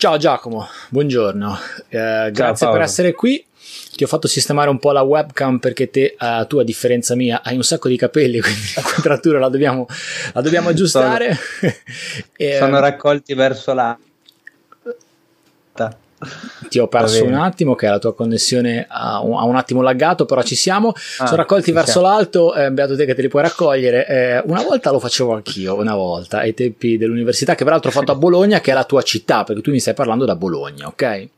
Ciao Giacomo, buongiorno. Eh, grazie Ciao, per essere qui. Ti ho fatto sistemare un po' la webcam perché te, uh, tu a differenza mia, hai un sacco di capelli, quindi la quadratura la dobbiamo, la dobbiamo aggiustare. sono, e, sono raccolti verso la ti ho perso un attimo che la tua connessione ha un, ha un attimo laggato però ci siamo ah, sono raccolti verso siamo. l'alto eh, beato te che te li puoi raccogliere eh, una volta lo facevo anch'io una volta ai tempi dell'università che peraltro ho fatto a Bologna che è la tua città perché tu mi stai parlando da Bologna ok?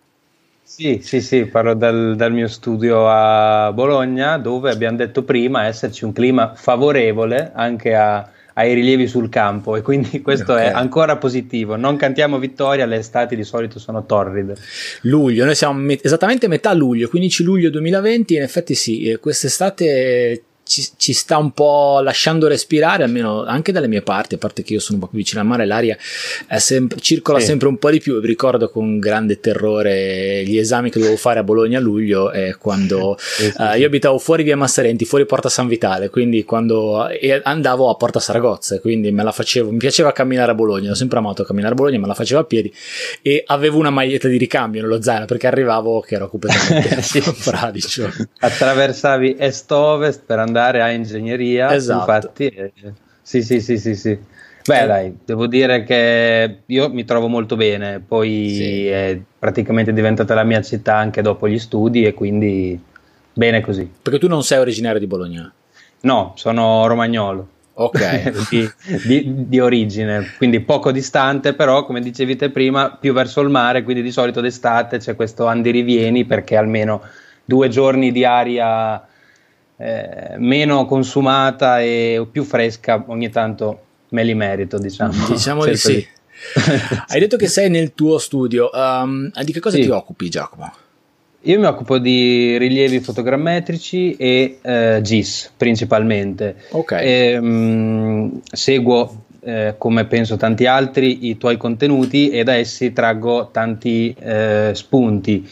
Sì, sì, sì, parlo dal, dal, mio studio a Bologna, dove abbiamo detto prima esserci un clima favorevole anche a, ai rilievi sul campo e quindi questo okay. è ancora positivo. Non cantiamo vittoria, le estati di solito sono torride. Luglio, noi siamo met- esattamente metà luglio, 15 luglio 2020, in effetti sì, eh, quest'estate ci, ci, sta un po' lasciando respirare, almeno anche dalle mie parti, a parte che io sono un po' più vicino al mare, l'aria sempre, circola sì. sempre un po' di più. ricordo con grande terrore gli esami che dovevo fare a Bologna a luglio, e quando sì, sì, uh, io abitavo fuori via Massarenti, fuori Porta San Vitale, quindi quando andavo a Porta Saragozza, quindi me la facevo, mi piaceva camminare a Bologna, ho sempre amato camminare a Bologna, me la facevo a piedi e avevo una maglietta di ricambio nello zaino perché arrivavo che ero completamente fradicio. Attraversavi est-ovest per andare andare a ingegneria. Esatto. Infatti, eh, sì, sì, sì, sì, sì. Beh, dai, devo dire che io mi trovo molto bene, poi sì. è praticamente diventata la mia città anche dopo gli studi e quindi bene così. Perché tu non sei originario di Bologna? No, sono romagnolo. Ok. di, di, di, origine, quindi poco distante, però come dicevi te prima, più verso il mare, quindi di solito d'estate c'è questo andirivieni perché almeno due giorni di aria eh, meno consumata e più fresca ogni tanto me li merito diciamo diciamo di sì hai detto che sei nel tuo studio um, di che cosa sì. ti occupi Giacomo? Io mi occupo di rilievi fotogrammetrici e eh, GIS principalmente. Ok. E, mh, mm, seguo, eh, come penso tanti altri, i tuoi contenuti e da essi traggo tanti eh, spunti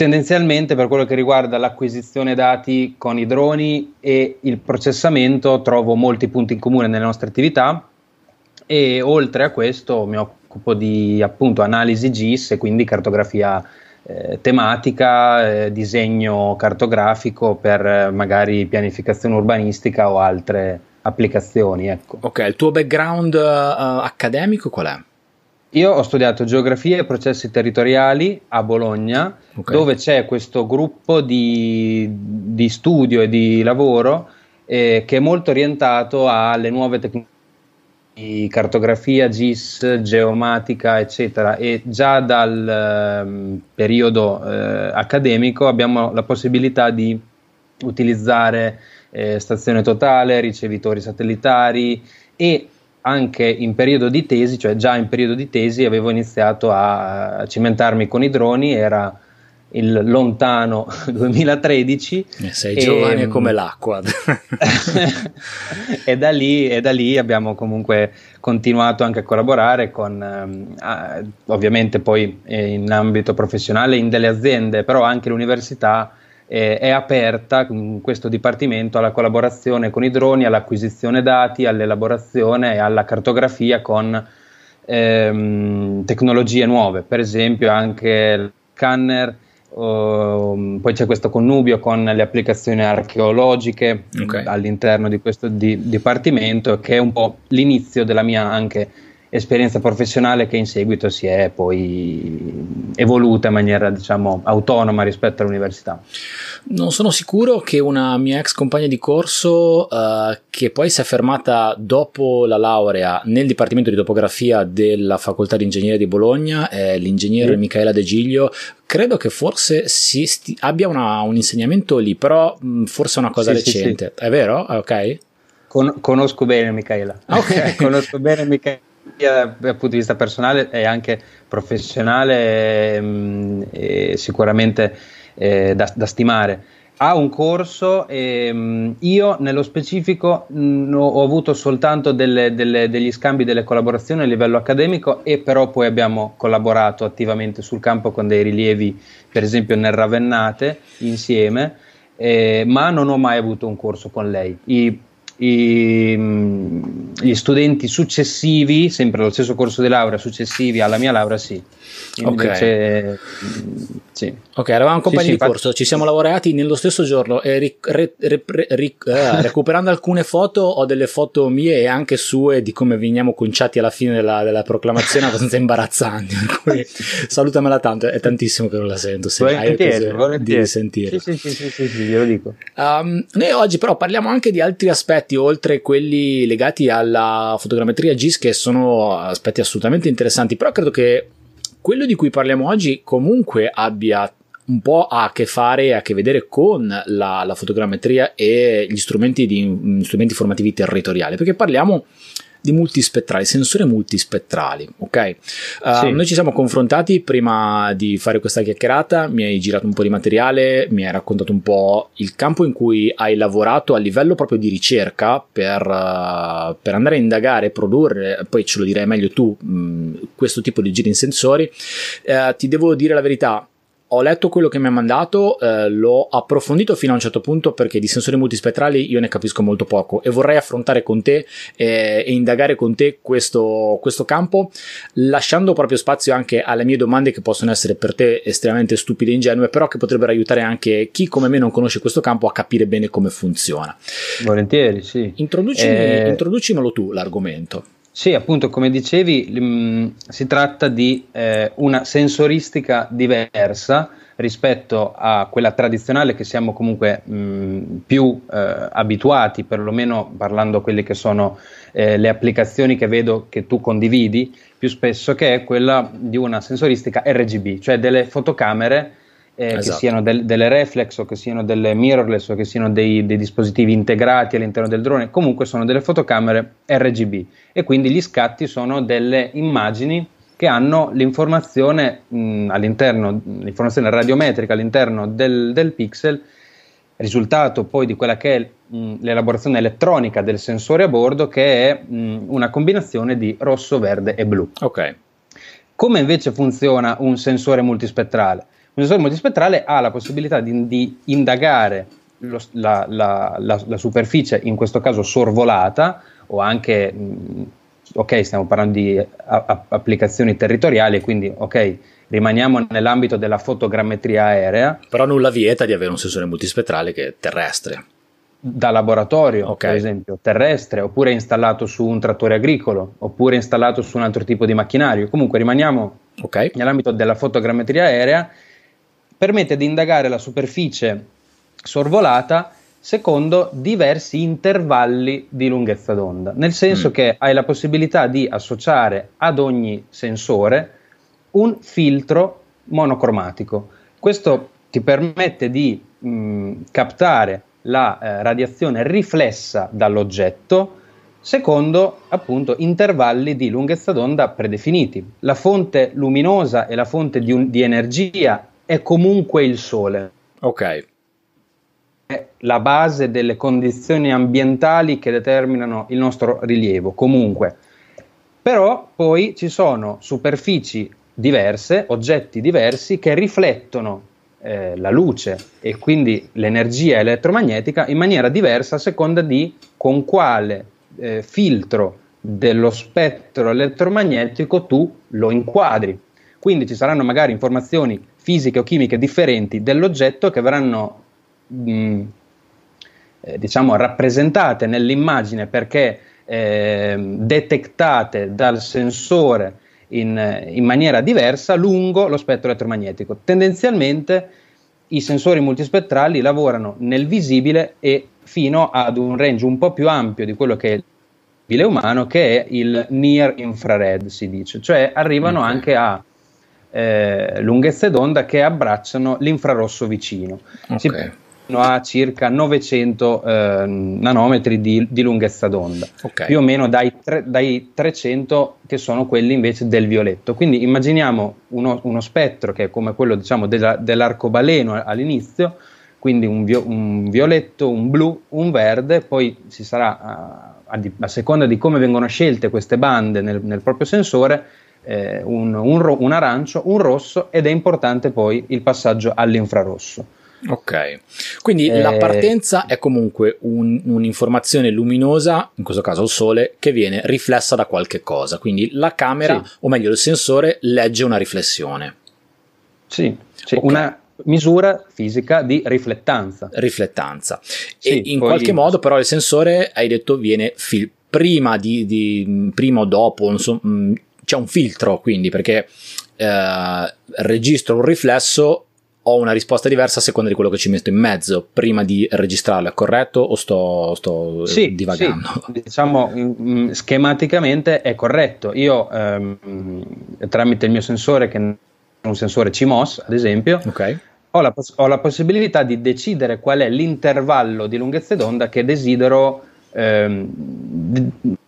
tendenzialmente per quello che riguarda l'acquisizione dati con i droni e il processamento trovo molti punti in comune nelle nostre attività e oltre a questo mi occupo di appunto analisi GIS e quindi cartografia eh, tematica, eh, disegno cartografico per eh, magari pianificazione urbanistica o altre applicazioni. Ecco. Ok, il tuo background uh, accademico qual è? Io ho studiato geografia e processi territoriali a Bologna, okay. dove c'è questo gruppo di, di studio e di lavoro eh, che è molto orientato alle nuove tecnologie di cartografia, GIS, geomatica, eccetera. E già dal eh, periodo eh, accademico abbiamo la possibilità di utilizzare eh, stazione totale, ricevitori satellitari e anche in periodo di tesi, cioè già in periodo di tesi avevo iniziato a cimentarmi con i droni, era il lontano 2013. Eh, sei e, giovane come l'acqua. e, da lì, e, da lì, abbiamo comunque continuato anche a collaborare con, eh, ovviamente poi in ambito professionale in delle aziende, però anche l'università eh, è aperta in questo dipartimento alla collaborazione con i droni, all'acquisizione dati, all'elaborazione e alla cartografia con ehm, tecnologie nuove, per esempio anche il scanner. Uh, poi c'è questo connubio con le applicazioni archeologiche okay. all'interno di questo di, dipartimento che è un po' l'inizio della mia anche esperienza professionale che in seguito si è poi evoluta in maniera diciamo autonoma rispetto all'università. Non sono sicuro che una mia ex compagna di corso uh, che poi si è fermata dopo la laurea nel dipartimento di topografia della facoltà di ingegneria di Bologna, è l'ingegnere sì. Michaela De Giglio, credo che forse sti- abbia una, un insegnamento lì, però mh, forse è una cosa sì, recente, sì, è vero? Ok? Con- conosco bene Michaela. Ok. conosco bene Michaela dal punto di vista personale e anche professionale mh, mm, e sicuramente eh, da, da, stimare. Ha un corso e mh, mm, io nello specifico mh, ho avuto soltanto delle, delle, degli scambi, delle collaborazioni a livello accademico e però poi abbiamo collaborato attivamente sul campo con dei rilievi per esempio nel Ravennate insieme, eh, ma non ho mai avuto un corso con lei. I, i, gli studenti successivi, sempre lo stesso corso di laurea, successivi alla mia laurea, sì. Invece, sì. Ok, eravamo compagni sì, sì, di corso, infatti... ci siamo lavorati nello stesso giorno e ric- re- re- re- eh, recuperando alcune foto ho delle foto mie e anche sue di come veniamo conciati alla fine della, della proclamazione abbastanza imbarazzanti. salutamela tanto, è tantissimo che non la sento. Se volentieri, hai volentieri. di sentire. Sì, sì, sì, sì, sì, glielo dico. Um, noi oggi però parliamo anche di altri aspetti, oltre quelli legati alla fotogrammetria GIS, che sono aspetti assolutamente interessanti, però credo che quello di cui parliamo oggi comunque abbia un po' a che fare e a che vedere con la, la fotogrammetria e gli strumenti, di, strumenti formativi territoriali, perché parliamo di multispettrali, sensori multispettrali, ok? Uh, sì. Noi ci siamo confrontati prima di fare questa chiacchierata, mi hai girato un po' di materiale, mi hai raccontato un po' il campo in cui hai lavorato a livello proprio di ricerca per, uh, per andare a indagare, produrre, poi ce lo direi meglio tu, mh, questo tipo di giri in sensori. Uh, ti devo dire la verità, ho letto quello che mi ha mandato, eh, l'ho approfondito fino a un certo punto perché di sensori multispettrali io ne capisco molto poco e vorrei affrontare con te eh, e indagare con te questo, questo, campo, lasciando proprio spazio anche alle mie domande che possono essere per te estremamente stupide e ingenue, però che potrebbero aiutare anche chi come me non conosce questo campo a capire bene come funziona. Volentieri, sì. Introducimi, eh... Introducimelo tu l'argomento. Sì, appunto, come dicevi, mm, si tratta di eh, una sensoristica diversa rispetto a quella tradizionale che siamo comunque mh, mm, più eh, abituati, perlomeno parlando quelle che sono eh, le applicazioni che vedo che tu condividi più spesso, che è quella di una sensoristica RGB, cioè delle fotocamere eh, esatto. che siano del, delle reflex o che siano delle mirrorless o che siano dei, dei, dispositivi integrati all'interno del drone, comunque sono delle fotocamere RGB e quindi gli scatti sono delle immagini che hanno l'informazione mh, all'interno, l'informazione radiometrica all'interno del, del, pixel, risultato poi di quella che è mh, l'elaborazione elettronica del sensore a bordo, che è mh, una combinazione di rosso, verde e blu. Ok. Come invece funziona un sensore multispettrale? Un sensore multispettrale ha la possibilità di, di indagare lo, la, la, la, la, superficie, in questo caso sorvolata, o anche, mh, ok, stiamo parlando di a, a, applicazioni territoriali, quindi ok, rimaniamo nell'ambito della fotogrammetria aerea. Però nulla vieta di avere un sensore multispettrale che è terrestre. Da laboratorio, okay. per esempio, terrestre, oppure installato su un trattore agricolo, oppure installato su un altro tipo di macchinario. Comunque rimaniamo okay. nell'ambito della fotogrammetria aerea permette di indagare la superficie sorvolata secondo diversi intervalli di lunghezza d'onda, nel senso mm. che hai la possibilità di associare ad ogni sensore un filtro monocromatico. Questo ti permette di mh, captare la eh, radiazione riflessa dall'oggetto secondo appunto intervalli di lunghezza d'onda predefiniti. La fonte luminosa e la fonte di, un, di energia è comunque il Sole. Ok. È la base delle condizioni ambientali che determinano il nostro rilievo, comunque. Però poi ci sono superfici diverse, oggetti diversi che riflettono eh, la luce e quindi l'energia elettromagnetica in maniera diversa a seconda di con quale eh, filtro dello spettro elettromagnetico tu lo inquadri. Quindi ci saranno magari informazioni fisiche o chimiche differenti dell'oggetto che verranno mh, mm, eh, diciamo rappresentate nell'immagine perché eh, detectate dal sensore in, in, maniera diversa lungo lo spettro elettromagnetico. Tendenzialmente i sensori multispettrali lavorano nel visibile e fino ad un range un po' più ampio di quello che è il visibile umano, che è il near infrared, si dice, cioè arrivano okay. anche a eh, lunghezze d'onda che abbracciano l'infrarosso vicino. Okay. a circa 900 eh, nanometri di, di, lunghezza d'onda, okay. più o meno dai, tre, dai, 300 che sono quelli invece del violetto. Quindi immaginiamo uno, uno spettro che è come quello diciamo, della, dell'arcobaleno all'inizio, quindi un, vio, un, violetto, un blu, un verde, poi si sarà a, a, a seconda di come vengono scelte queste bande nel, nel proprio sensore, un, un, un, arancio, un rosso ed è importante poi il passaggio all'infrarosso. Ok, quindi eh, la partenza è comunque un, un'informazione luminosa, in questo caso il sole, che viene riflessa da qualche cosa. Quindi la camera, sì. o meglio il sensore, legge una riflessione. Sì, sì okay. una misura fisica di riflettanza. Riflettanza. Sì, e in qualche modo però il sensore, hai detto, viene fil- prima, di, di, prima o dopo, so, mh, c'è un filtro quindi perché eh, registro un riflesso ho una risposta diversa a seconda di quello che ci metto in mezzo prima di registrarlo, è corretto o sto, sto sì, divagando? Sì. Diciamo mm, mm, schematicamente è corretto. Io ehm, tramite il mio sensore, che è un sensore CMOS ad esempio, okay. ho, la, ho, la, possibilità di decidere qual è l'intervallo di lunghezza d'onda che desidero ehm,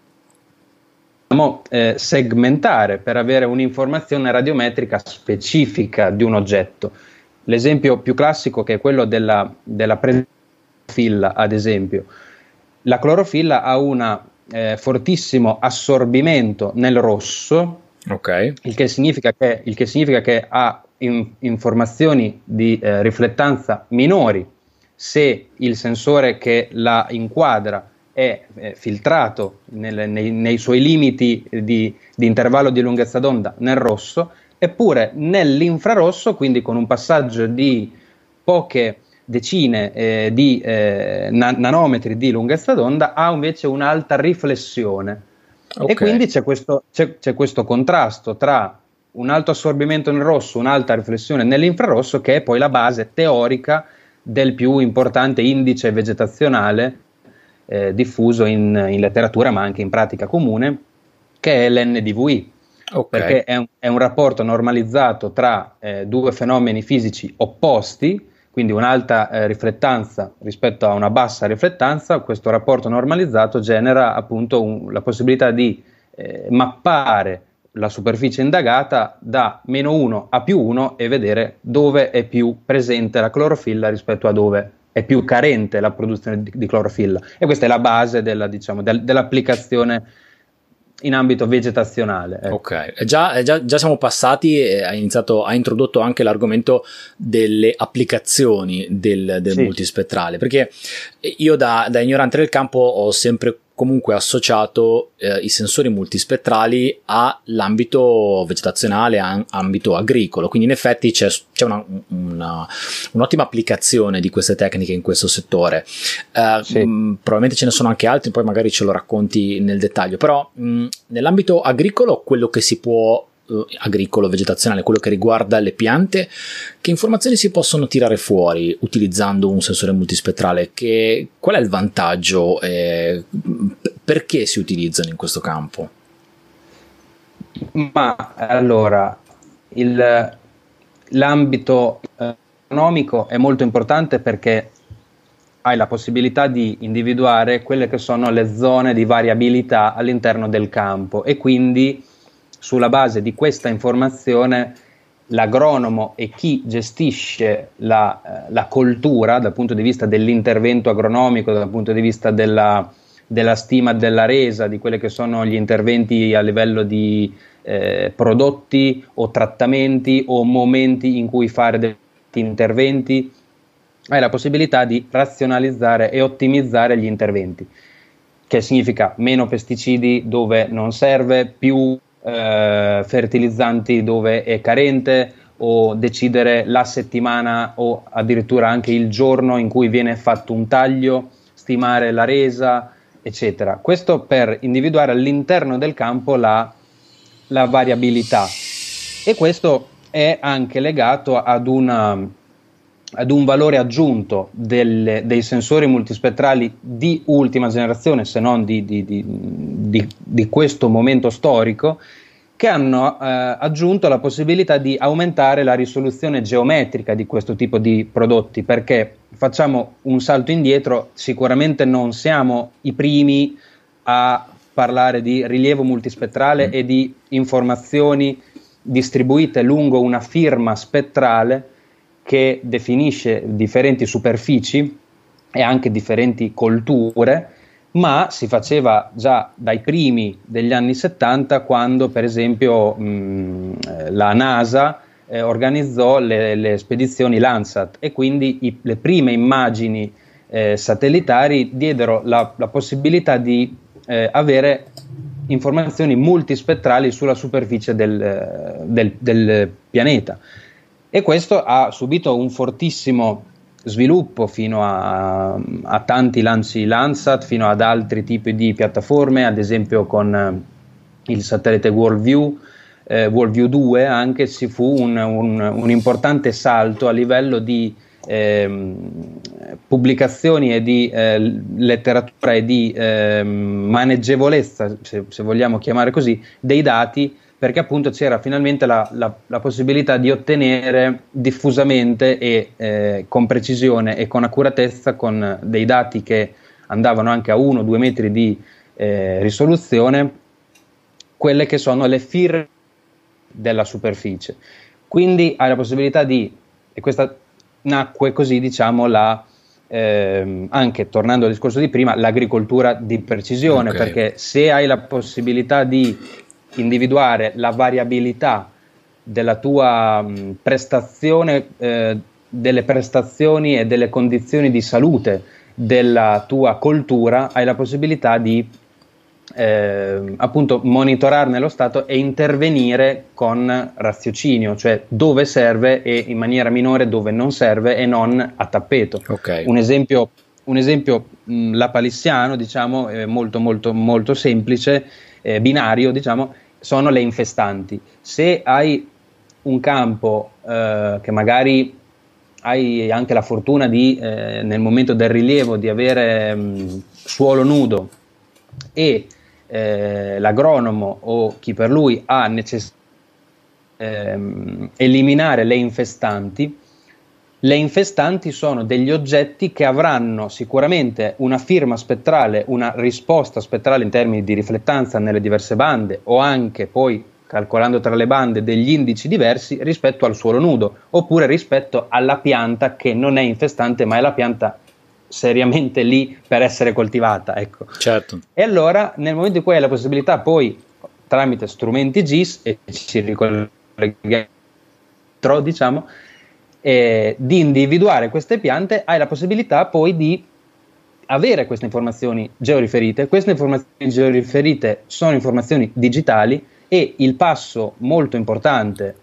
eh, segmentare per avere un'informazione radiometrica specifica di un oggetto. L'esempio più classico che è quello della, della clorofilla, ad esempio. La clorofilla ha un eh, fortissimo assorbimento nel rosso, okay. il, che che, il, che significa che, ha in, informazioni di eh, riflettanza minori se il sensore che la inquadra è eh, filtrato nel, nei, nei, suoi limiti di, di intervallo di lunghezza d'onda nel rosso eppure nell'infrarosso, quindi con un passaggio di poche decine eh, di eh, na- nanometri di lunghezza d'onda, ha invece un'alta riflessione. Okay. E quindi c'è questo, c'è, c'è questo contrasto tra un alto assorbimento nel rosso, un'alta riflessione nell'infrarosso, che è poi la base teorica del più importante indice vegetazionale eh, diffuso in, in, letteratura, ma anche in pratica comune, che è l'NDVI, Okay. Perché è un, è un, rapporto normalizzato tra eh, due fenomeni fisici opposti, quindi un'alta eh, riflettanza rispetto a una bassa riflettanza, questo rapporto normalizzato genera appunto un, la possibilità di eh, mappare la superficie indagata da meno 1 a più 1 e vedere dove è più presente la clorofilla rispetto a dove è più carente la produzione di, di clorofilla. E questa è la base della, diciamo, del, dell'applicazione in ambito vegetazionale. Ecco. Ok, già, già, già, siamo passati ha iniziato, ha introdotto anche l'argomento delle applicazioni del, del sì. multispettrale, perché io da, da ignorante del campo ho sempre comunque associato eh, i sensori multispettrali all'ambito vegetazionale, a ambito agricolo, quindi in effetti c'è, c'è una, una, un'ottima applicazione di queste tecniche in questo settore. Eh, sì. mh, probabilmente ce ne sono anche altri, poi magari ce lo racconti nel dettaglio, però mh, nell'ambito agricolo quello che si può agricolo, vegetazionale, quello che riguarda le piante, che informazioni si possono tirare fuori utilizzando un sensore multispettrale? Che, qual è il vantaggio? Eh, perché si utilizzano in questo campo? Ma allora, il, l'ambito eh, economico è molto importante perché hai la possibilità di individuare quelle che sono le zone di variabilità all'interno del campo e quindi sulla base di questa informazione l'agronomo e chi gestisce la, eh, la, coltura dal punto di vista dell'intervento agronomico, dal punto di vista della, della stima della resa, di quelli che sono gli interventi a livello di eh, prodotti o trattamenti o momenti in cui fare degli interventi, hai la possibilità di razionalizzare e ottimizzare gli interventi, che significa meno pesticidi dove non serve, più eh, fertilizzanti dove è carente o decidere la settimana o addirittura anche il giorno in cui viene fatto un taglio, stimare la resa, eccetera. Questo per individuare all'interno del campo la, la variabilità e questo è anche legato ad, una, ad un valore aggiunto delle, dei sensori multispettrali di ultima generazione, se non di, di, di, di questo momento storico, che hanno eh, aggiunto la possibilità di aumentare la risoluzione geometrica di questo tipo di prodotti, perché facciamo un salto indietro, sicuramente non siamo i primi a parlare di rilievo multispettrale mm. e di informazioni distribuite lungo una firma spettrale che definisce differenti superfici e anche differenti colture ma si faceva già dai primi degli anni 70 quando per esempio mh, la NASA eh, organizzò le, le, spedizioni Landsat e quindi i, le prime immagini eh, satellitari diedero la, la possibilità di eh, avere informazioni multispettrali sulla superficie del, del, del, pianeta. E questo ha subito un fortissimo sviluppo fino a, a, tanti lanci Landsat, fino ad altri tipi di piattaforme, ad esempio con eh, il satellite WorldView, eh, WorldView 2 anche ci fu un, un, un importante salto a livello di eh, pubblicazioni e di eh, letteratura e di eh, maneggevolezza, se, se, vogliamo chiamare così, dei dati, perché appunto c'era finalmente la, la, la possibilità di ottenere diffusamente e eh, con precisione e con accuratezza, con dei dati che andavano anche a 1-2 metri di eh, risoluzione, quelle che sono le firme della superficie. Quindi hai la possibilità di, e questa nacque così diciamo la, ehm, anche tornando al discorso di prima, l'agricoltura di precisione, okay. perché se hai la possibilità di individuare la variabilità della tua mh, prestazione, eh, delle prestazioni e delle condizioni di salute della tua coltura, hai la possibilità di eh, appunto monitorarne lo stato e intervenire con raziocinio, cioè dove serve e in maniera minore dove non serve e non a tappeto. Okay. Un esempio, un esempio mh, lapalissiano, diciamo, eh, molto molto molto semplice, eh, binario, diciamo, sono le infestanti. Se hai un campo eh, che magari hai anche la fortuna di, eh, nel momento del rilievo, di avere mh, suolo nudo e eh, l'agronomo o chi per lui ha necessità ehm, eliminare le infestanti, le infestanti sono degli oggetti che avranno sicuramente una firma spettrale, una risposta spettrale in termini di riflettanza nelle diverse bande o anche poi calcolando tra le bande degli indici diversi rispetto al suolo nudo oppure rispetto alla pianta che non è infestante ma è la pianta seriamente lì per essere coltivata. Ecco. Certo. E allora nel momento in cui hai la possibilità poi tramite strumenti GIS e ci ricolleghiamo diciamo eh, di individuare queste piante hai la possibilità poi di avere queste informazioni georiferite queste informazioni georiferite sono informazioni digitali e il passo molto importante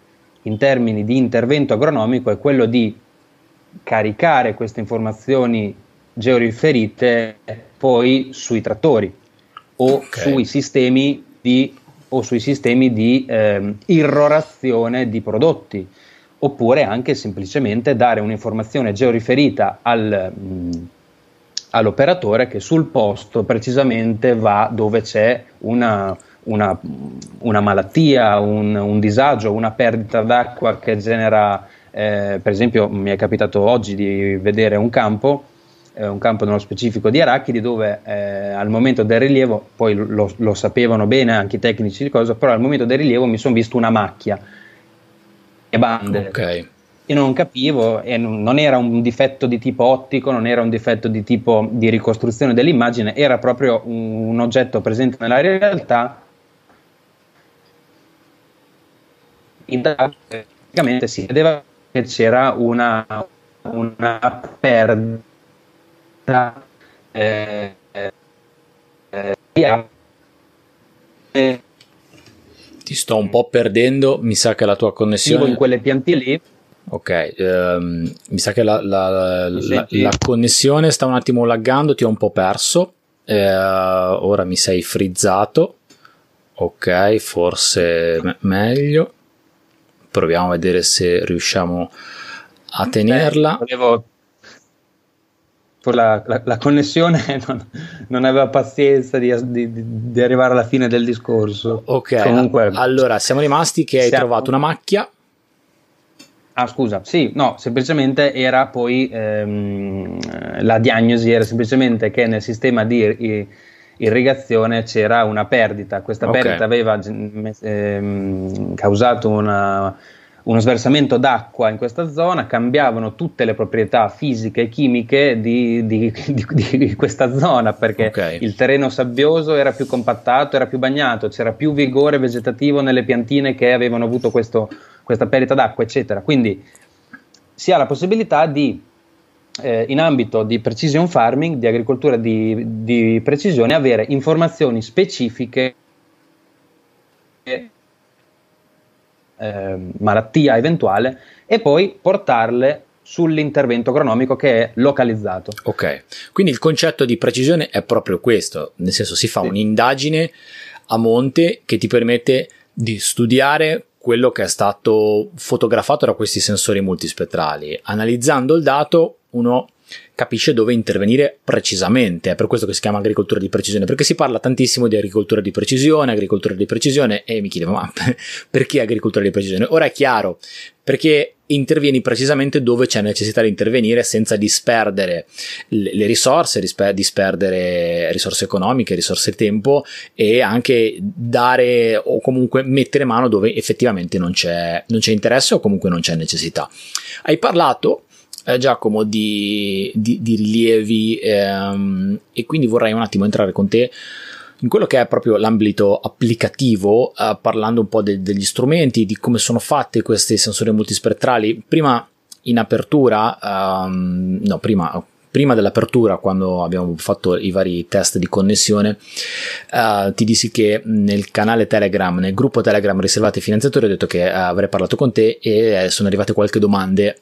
in termini di intervento agronomico è quello di caricare queste informazioni georiferite poi sui trattori o okay. sui sistemi di, o sui sistemi di eh, irrorazione di prodotti oppure anche semplicemente dare un'informazione georiferita al, mh, all'operatore che sul posto precisamente va dove c'è una, una, una malattia, un, un, disagio, una perdita d'acqua che genera, eh, per esempio mi è capitato oggi di vedere un campo eh, un campo nello specifico di arachidi dove eh, al momento del rilievo, poi lo, lo, sapevano bene anche i tecnici di cosa, però al momento del rilievo mi sono visto una macchia bande. Okay. Io non capivo, e non era un difetto di tipo ottico, non era un difetto di tipo di ricostruzione dell'immagine, era proprio un, un oggetto presente nella realtà. Praticamente si vedeva che c'era una, una perdita eh, eh, eh, ti sto un po' perdendo, mi sa che la tua connessione... in quelle piante lì. Ok, ehm, mi sa che la, la, la, la, connessione sta un attimo laggando, ti ho un po' perso. Eh, ora mi sei frizzato. Ok, forse me- meglio. Proviamo a vedere se riusciamo a tenerla. Beh, volevo la, la, la connessione non, non, aveva pazienza di, di, di, arrivare alla fine del discorso. Ok, Comunque, allora siamo rimasti che hai trovato una macchia. Ah, scusa, sì, no, semplicemente era poi ehm, la diagnosi era semplicemente che nel sistema di irrigazione c'era una perdita. Questa okay. perdita aveva ehm, causato una uno sversamento d'acqua in questa zona, cambiavano tutte le proprietà fisiche e chimiche di, di, di, di questa zona perché okay. il terreno sabbioso era più compattato, era più bagnato, c'era più vigore vegetativo nelle piantine che avevano avuto questo, questa perdita d'acqua, eccetera. Quindi si ha la possibilità di eh, in ambito di precision farming, di agricoltura di, di precisione, avere informazioni specifiche eh, malattia eventuale e poi portarle sull'intervento agronomico che è localizzato. Ok, quindi il concetto di precisione è proprio questo, nel senso si fa sì. un'indagine a monte che ti permette di studiare quello che è stato fotografato da questi sensori multispettrali. Analizzando il dato, uno capisce dove intervenire precisamente. È per questo che si chiama agricoltura di precisione, perché si parla tantissimo di agricoltura di precisione, agricoltura di precisione, e mi chiedevo, ma perché agricoltura di precisione? Ora è chiaro, perché intervieni precisamente dove c'è necessità di intervenire senza disperdere le risorse, disperdere risorse economiche, risorse tempo e anche dare o comunque mettere mano dove effettivamente non c'è, non c'è interesse o comunque non c'è necessità. Hai parlato eh, Giacomo di, di, di rilievi ehm, e quindi vorrei un attimo entrare con te in quello che è proprio l'ambito applicativo, eh, parlando un po' de- degli strumenti, di come sono fatti questi sensori multispettrali. Prima in apertura, um, no, prima prima dell'apertura, quando abbiamo fatto i vari test di connessione, uh, ti dissi che nel canale Telegram, nel gruppo Telegram riservato ai finanziatori, ho detto che uh, avrei parlato con te e sono arrivate qualche domande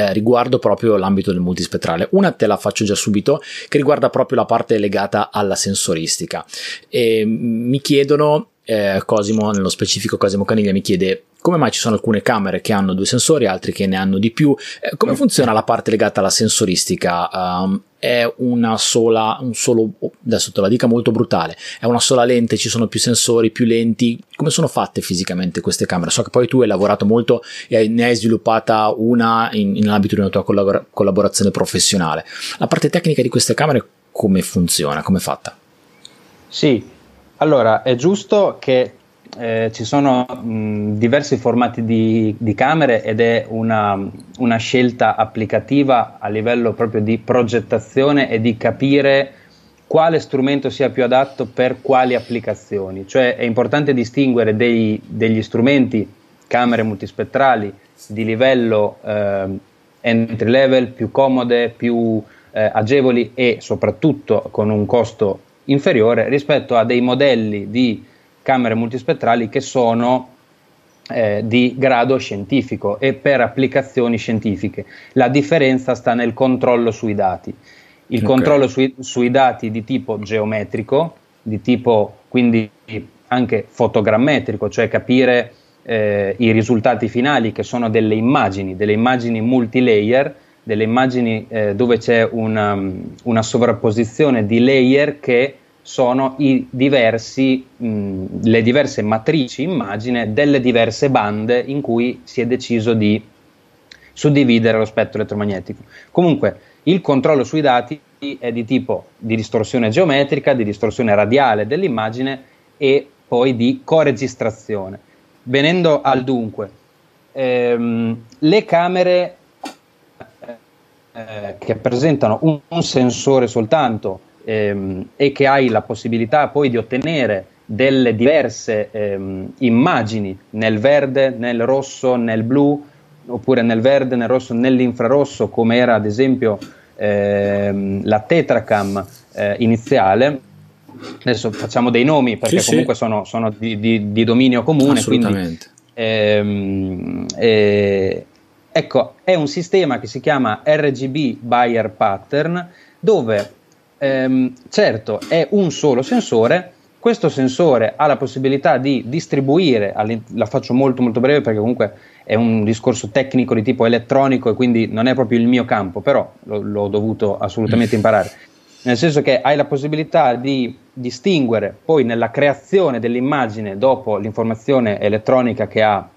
eh, riguardo proprio l'ambito del multispettrale. Una te la faccio già subito, che riguarda proprio la parte legata alla sensoristica. E mi chiedono, eh, Cosimo, nello specifico Cosimo Caniglia mi chiede come mai ci sono alcune camere che hanno due sensori, altre che ne hanno di più. Eh, come funziona la parte legata alla sensoristica? Um, è una sola, un solo, adesso te la dica molto brutale, è una sola lente, ci sono più sensori, più lenti. Come sono fatte fisicamente queste camere? So che poi tu hai lavorato molto e ne hai sviluppata una in, in ambito di una tua collabor- collaborazione professionale. La parte tecnica di queste camere come funziona? Come è fatta? Sì, allora è giusto che eh, ci sono mh, diversi formati di, di, camere ed è una, una, scelta applicativa a livello proprio di progettazione e di capire quale strumento sia più adatto per quali applicazioni. Cioè è importante distinguere dei, degli strumenti, camere multispettrali di livello eh, entry level, più comode, più eh, agevoli e soprattutto con un costo inferiore rispetto a dei modelli di camere multispettrali che sono eh, di grado scientifico e per applicazioni scientifiche. La differenza sta nel controllo sui dati. Il okay. controllo sui, sui, dati di tipo geometrico, di tipo quindi anche fotogrammetrico, cioè capire eh, i risultati finali che sono delle immagini, delle immagini multilayer, delle immagini eh, dove c'è una, una sovrapposizione di layer che sono diversi, mh, le diverse matrici immagine delle diverse bande in cui si è deciso di suddividere lo spettro elettromagnetico. Comunque, il controllo sui dati è di tipo di distorsione geometrica, di distorsione radiale dell'immagine e poi di coregistrazione. Venendo al dunque, ehm, le camere eh, che presentano un, un sensore soltanto ehm, e che hai la possibilità poi di ottenere delle diverse ehm, immagini nel verde, nel rosso, nel blu, oppure nel verde, nel rosso, nell'infrarosso, come era ad esempio ehm, la Tetracam eh, iniziale. Adesso facciamo dei nomi perché sì, comunque sì. sono, sono di, di, di, dominio comune. Assolutamente. Quindi, ehm, eh, ecco, è un sistema che si chiama RGB Buyer Pattern dove ehm, certo è un solo sensore, questo sensore ha la possibilità di distribuire, la faccio molto molto breve perché comunque è un discorso tecnico di tipo elettronico e quindi non è proprio il mio campo, però lo, l'ho dovuto assolutamente imparare. Nel senso che hai la possibilità di distinguere poi nella creazione dell'immagine dopo l'informazione elettronica che ha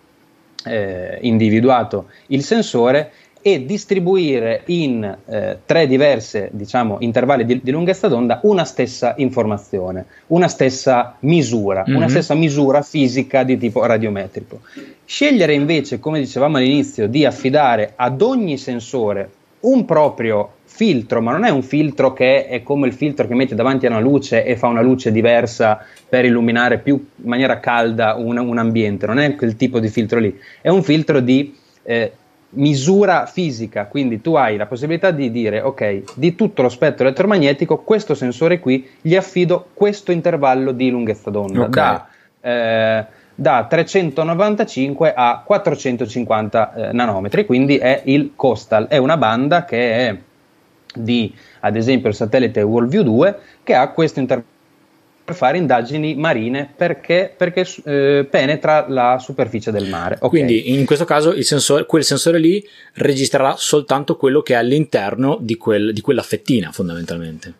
eh, individuato il sensore e distribuire in eh, tre diverse diciamo, intervalli di, di, lunghezza d'onda una stessa informazione, una stessa misura, mm-hmm. una stessa misura fisica di tipo radiometrico. Scegliere invece, come dicevamo all'inizio, di affidare ad ogni sensore un proprio filtro, ma non è un filtro che è come il filtro che metti davanti a una luce e fa una luce diversa per illuminare più in maniera calda un, un ambiente, non è quel tipo di filtro lì, è un filtro di eh, misura fisica, quindi tu hai la possibilità di dire ok, di tutto lo spettro elettromagnetico, questo sensore qui gli affido questo intervallo di lunghezza d'onda, okay. da, eh, da, 395 a 450 eh, nanometri, quindi è il COSTAL, è una banda che è di ad esempio il satellite WorldView 2 che ha questo intervallo fare indagini marine perché, perché eh, penetra la superficie del mare. Okay. Quindi in questo caso sensore, quel sensore lì registrerà soltanto quello che è all'interno di, quel, di quella fettina fondamentalmente.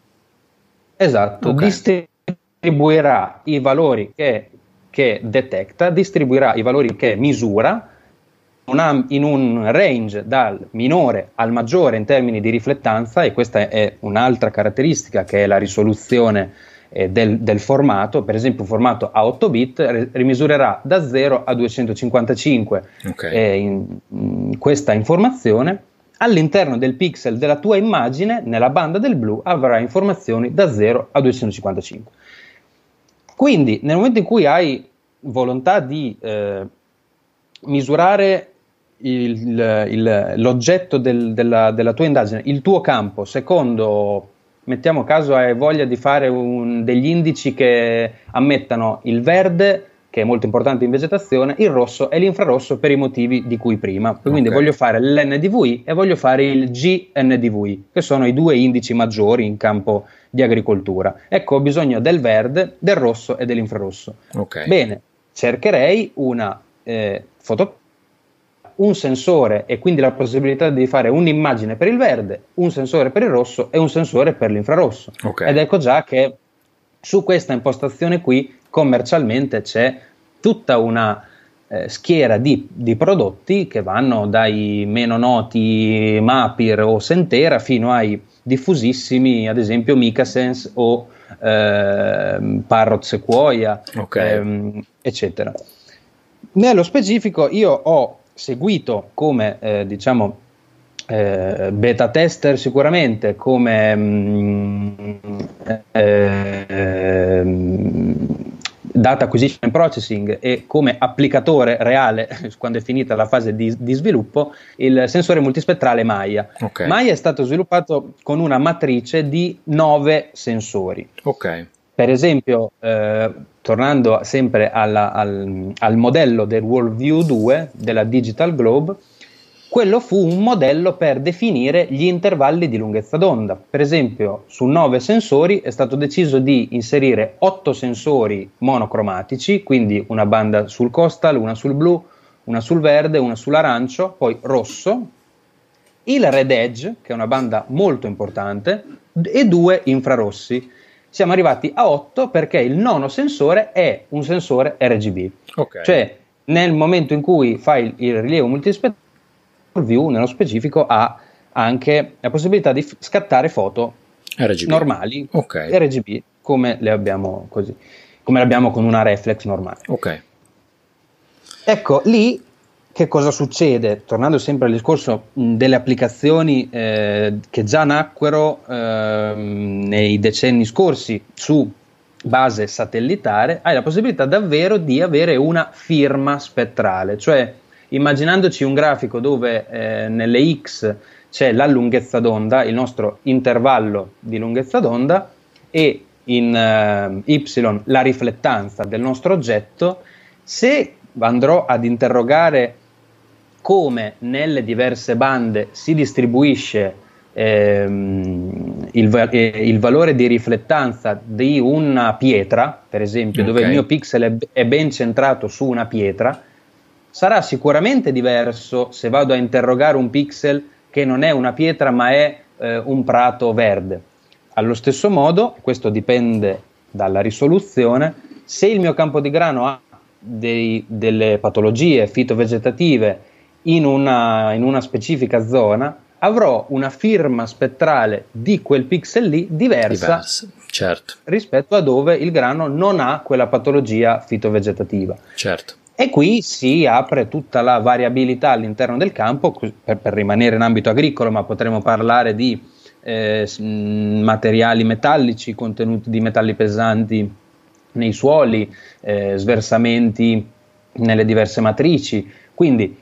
Esatto, okay. distribuirà i valori che, che, detecta, distribuirà i valori che misura una, in un range dal minore al maggiore in termini di riflettanza e questa è un'altra caratteristica che è la risoluzione eh, del, del, formato, per esempio un formato a 8 bit rimisurerà da 0 a 255 okay. eh, in, in questa informazione. All'interno del pixel della tua immagine, nella banda del blu, avrà informazioni da 0 a 255. Quindi, nel momento in cui hai volontà di eh, misurare il, il, l'oggetto del, della, della, tua indagine, il tuo campo, secondo mettiamo caso hai voglia di fare un, degli indici che ammettano il verde, che è molto importante in vegetazione, il rosso e l'infrarosso per i motivi di cui prima. Quindi okay. voglio fare l'NDVI e voglio fare il GNDVI, che sono i due indici maggiori in campo di agricoltura. Ecco, ho bisogno del verde, del rosso e dell'infrarosso. Okay. Bene, cercherei una eh, foto un sensore e quindi la possibilità di fare un'immagine per il verde, un sensore per il rosso e un sensore per l'infrarosso. Okay. Ed ecco già che su questa impostazione qui commercialmente c'è tutta una eh, schiera di, di, prodotti che vanno dai meno noti Mapir o Sentera fino ai diffusissimi, ad esempio Micasense o eh, Parrot Sequoia, okay. ehm, eccetera. Nello specifico io ho seguito come eh, diciamo eh, beta tester sicuramente come mh, mm, eh, data acquisition processing e come applicatore reale quando è finita la fase di, di sviluppo il sensore multispettrale Maya. Okay. Maya è stato sviluppato con una matrice di nove sensori. Okay. Per esempio, eh, tornando sempre alla, al, al, modello del Worldview 2 della Digital Globe, quello fu un modello per definire gli intervalli di lunghezza d'onda. Per esempio, su nove sensori è stato deciso di inserire otto sensori monocromatici, quindi una banda sul coastal, una sul blu, una sul verde, una sull'arancio, poi rosso, il red edge, che è una banda molto importante, e due infrarossi siamo arrivati a 8 perché il nono sensore è un sensore RGB. Okay. Cioè, nel momento in cui fai il, il rilievo multispettrale, view nello specifico ha anche la possibilità di f- scattare foto RGB. normali okay. RGB come le abbiamo così come le abbiamo con una reflex normale. Ok. Ecco, lì che cosa succede? Tornando sempre al discorso mh, delle applicazioni eh, che già nacquero eh, nei decenni scorsi su base satellitare, hai la possibilità davvero di avere una firma spettrale, cioè immaginandoci un grafico dove eh, nelle X c'è la lunghezza d'onda, il nostro intervallo di lunghezza d'onda, e in eh, Y la riflettanza del nostro oggetto, se andrò ad interrogare come nelle diverse bande si distribuisce ehm, il, eh, il, valore di riflettanza di una pietra, per esempio, okay. dove il mio pixel è, è ben centrato su una pietra, sarà sicuramente diverso se vado a interrogare un pixel che non è una pietra ma è eh, un prato verde. Allo stesso modo, questo dipende dalla risoluzione, se il mio campo di grano ha dei, delle patologie fitovegetative in una, in una specifica zona, avrò una firma spettrale di quel pixel lì diversa, diversa certo. rispetto a dove il grano non ha quella patologia fitovegetativa. Certo. E qui si apre tutta la variabilità all'interno del campo per, per rimanere in ambito agricolo, ma potremo parlare di eh, materiali metallici, contenuti di metalli pesanti nei suoli, eh, sversamenti nelle diverse matrici. Quindi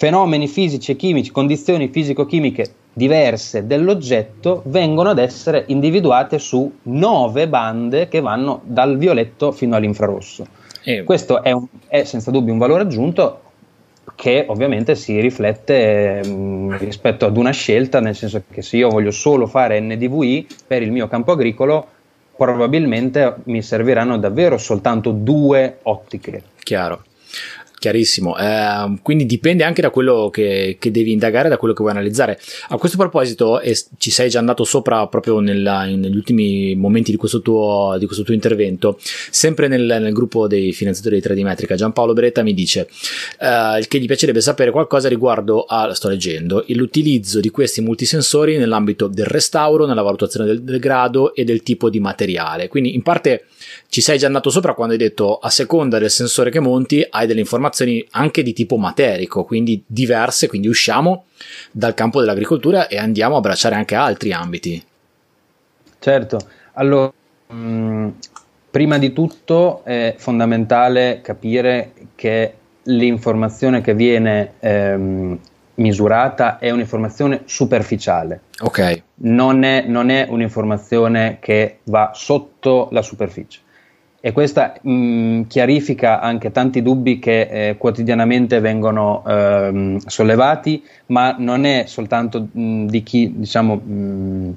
fenomeni fisici e chimici, condizioni fisico-chimiche diverse dell'oggetto vengono ad essere individuate su nove bande che vanno dal violetto fino all'infrarosso. Eh. Questo è, un, è, senza dubbio un valore aggiunto che ovviamente si riflette mh, mm, rispetto ad una scelta, nel senso che se io voglio solo fare NDVI per il mio campo agricolo, probabilmente mi serviranno davvero soltanto due ottiche. Chiaro. Chiarissimo, eh, quindi dipende anche da quello che, che, devi indagare, da quello che vuoi analizzare. A questo proposito, e ci sei già andato sopra proprio nella, negli ultimi momenti di questo tuo, di questo tuo intervento, sempre nel, nel, gruppo dei finanziatori di 3D Metrica, Giampaolo Beretta mi dice eh, che gli piacerebbe sapere qualcosa riguardo a, sto leggendo, l'utilizzo di questi multisensori nell'ambito del restauro, nella valutazione del, del grado e del tipo di materiale. Quindi in parte ci sei già andato sopra quando hai detto a seconda del sensore che monti hai delle informazioni anche di tipo materico, quindi diverse, quindi usciamo dal campo dell'agricoltura e andiamo a bracciare anche altri ambiti. Certo, allora mh, mm, prima di tutto è fondamentale capire che l'informazione che viene ehm, misurata è un'informazione superficiale. Ok. Non è, non è un'informazione che va sotto la superficie. E questa mh, mm, chiarifica anche tanti dubbi che eh, quotidianamente vengono ehm, sollevati, ma non è soltanto mh, mm, di chi, diciamo, mh, mm,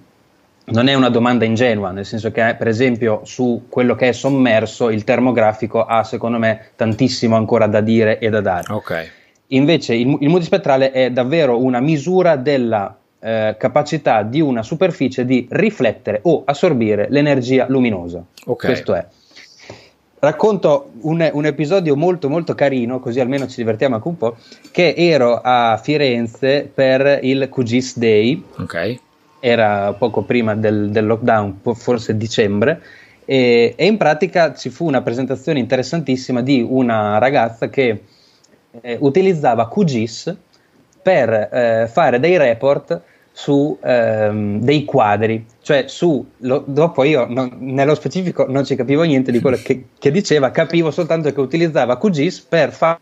non è una domanda ingenua, nel senso che per esempio su quello che è sommerso il termografico ha secondo me tantissimo ancora da dire e da dare. Okay. Invece il, il multispettrale è davvero una misura della eh, capacità di una superficie di riflettere o assorbire l'energia luminosa. Okay. Questo è. Racconto un, un, episodio molto molto carino, così almeno ci divertiamo anche un po', che ero a Firenze per il QGIS Day. Ok. Era poco prima del, del lockdown, forse dicembre, e, e, in pratica ci fu una presentazione interessantissima di una ragazza che eh, utilizzava QGIS per eh, fare dei report su ehm, dei quadri, cioè su, lo, dopo io non, nello specifico non ci capivo niente di quello che, che diceva, capivo soltanto che utilizzava QGIS per fare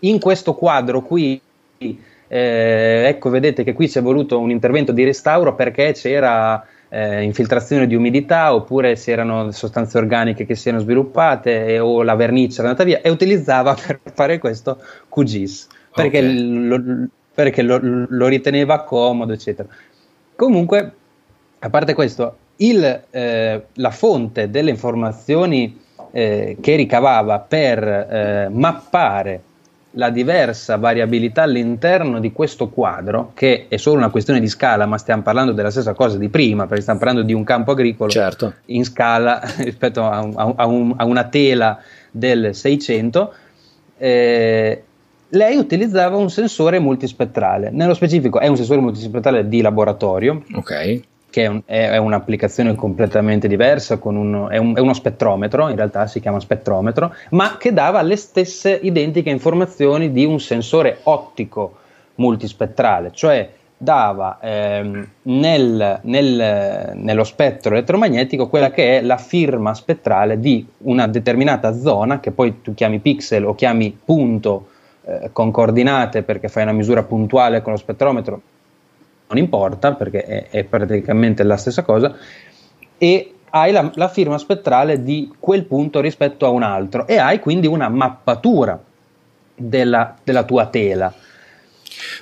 in questo quadro qui, eh, ecco vedete che qui c'è voluto un intervento di restauro perché c'era eh, infiltrazione di umidità oppure se erano sostanze organiche che si erano sviluppate e, o la vernice era andata via e utilizzava per fare questo QGIS perché okay. lo, perché lo, lo riteneva comodo, eccetera. Comunque, a parte questo, il, eh, la fonte delle informazioni eh, che ricavava per eh, mappare la diversa variabilità all'interno di questo quadro, che è solo una questione di scala, ma stiamo parlando della stessa cosa di prima, perché stiamo parlando di un campo agricolo certo. in scala rispetto a, a, a, un, a, una tela del 600. Eh, lei utilizzava un sensore multispettrale. Nello specifico è un sensore multispettrale di laboratorio. Ok. Che è, un, è, un'applicazione completamente diversa, un, è, un, è, uno spettrometro, in realtà si chiama spettrometro, ma che dava le stesse identiche informazioni di un sensore ottico multispettrale, cioè dava ehm, nel, nel, nello spettro elettromagnetico quella che è la firma spettrale di una determinata zona, che poi tu chiami pixel o chiami punto eh, con coordinate perché fai una misura puntuale con lo spettrometro, non importa perché è, è praticamente la stessa cosa, e hai la, la, firma spettrale di quel punto rispetto a un altro e hai quindi una mappatura della, della tua tela.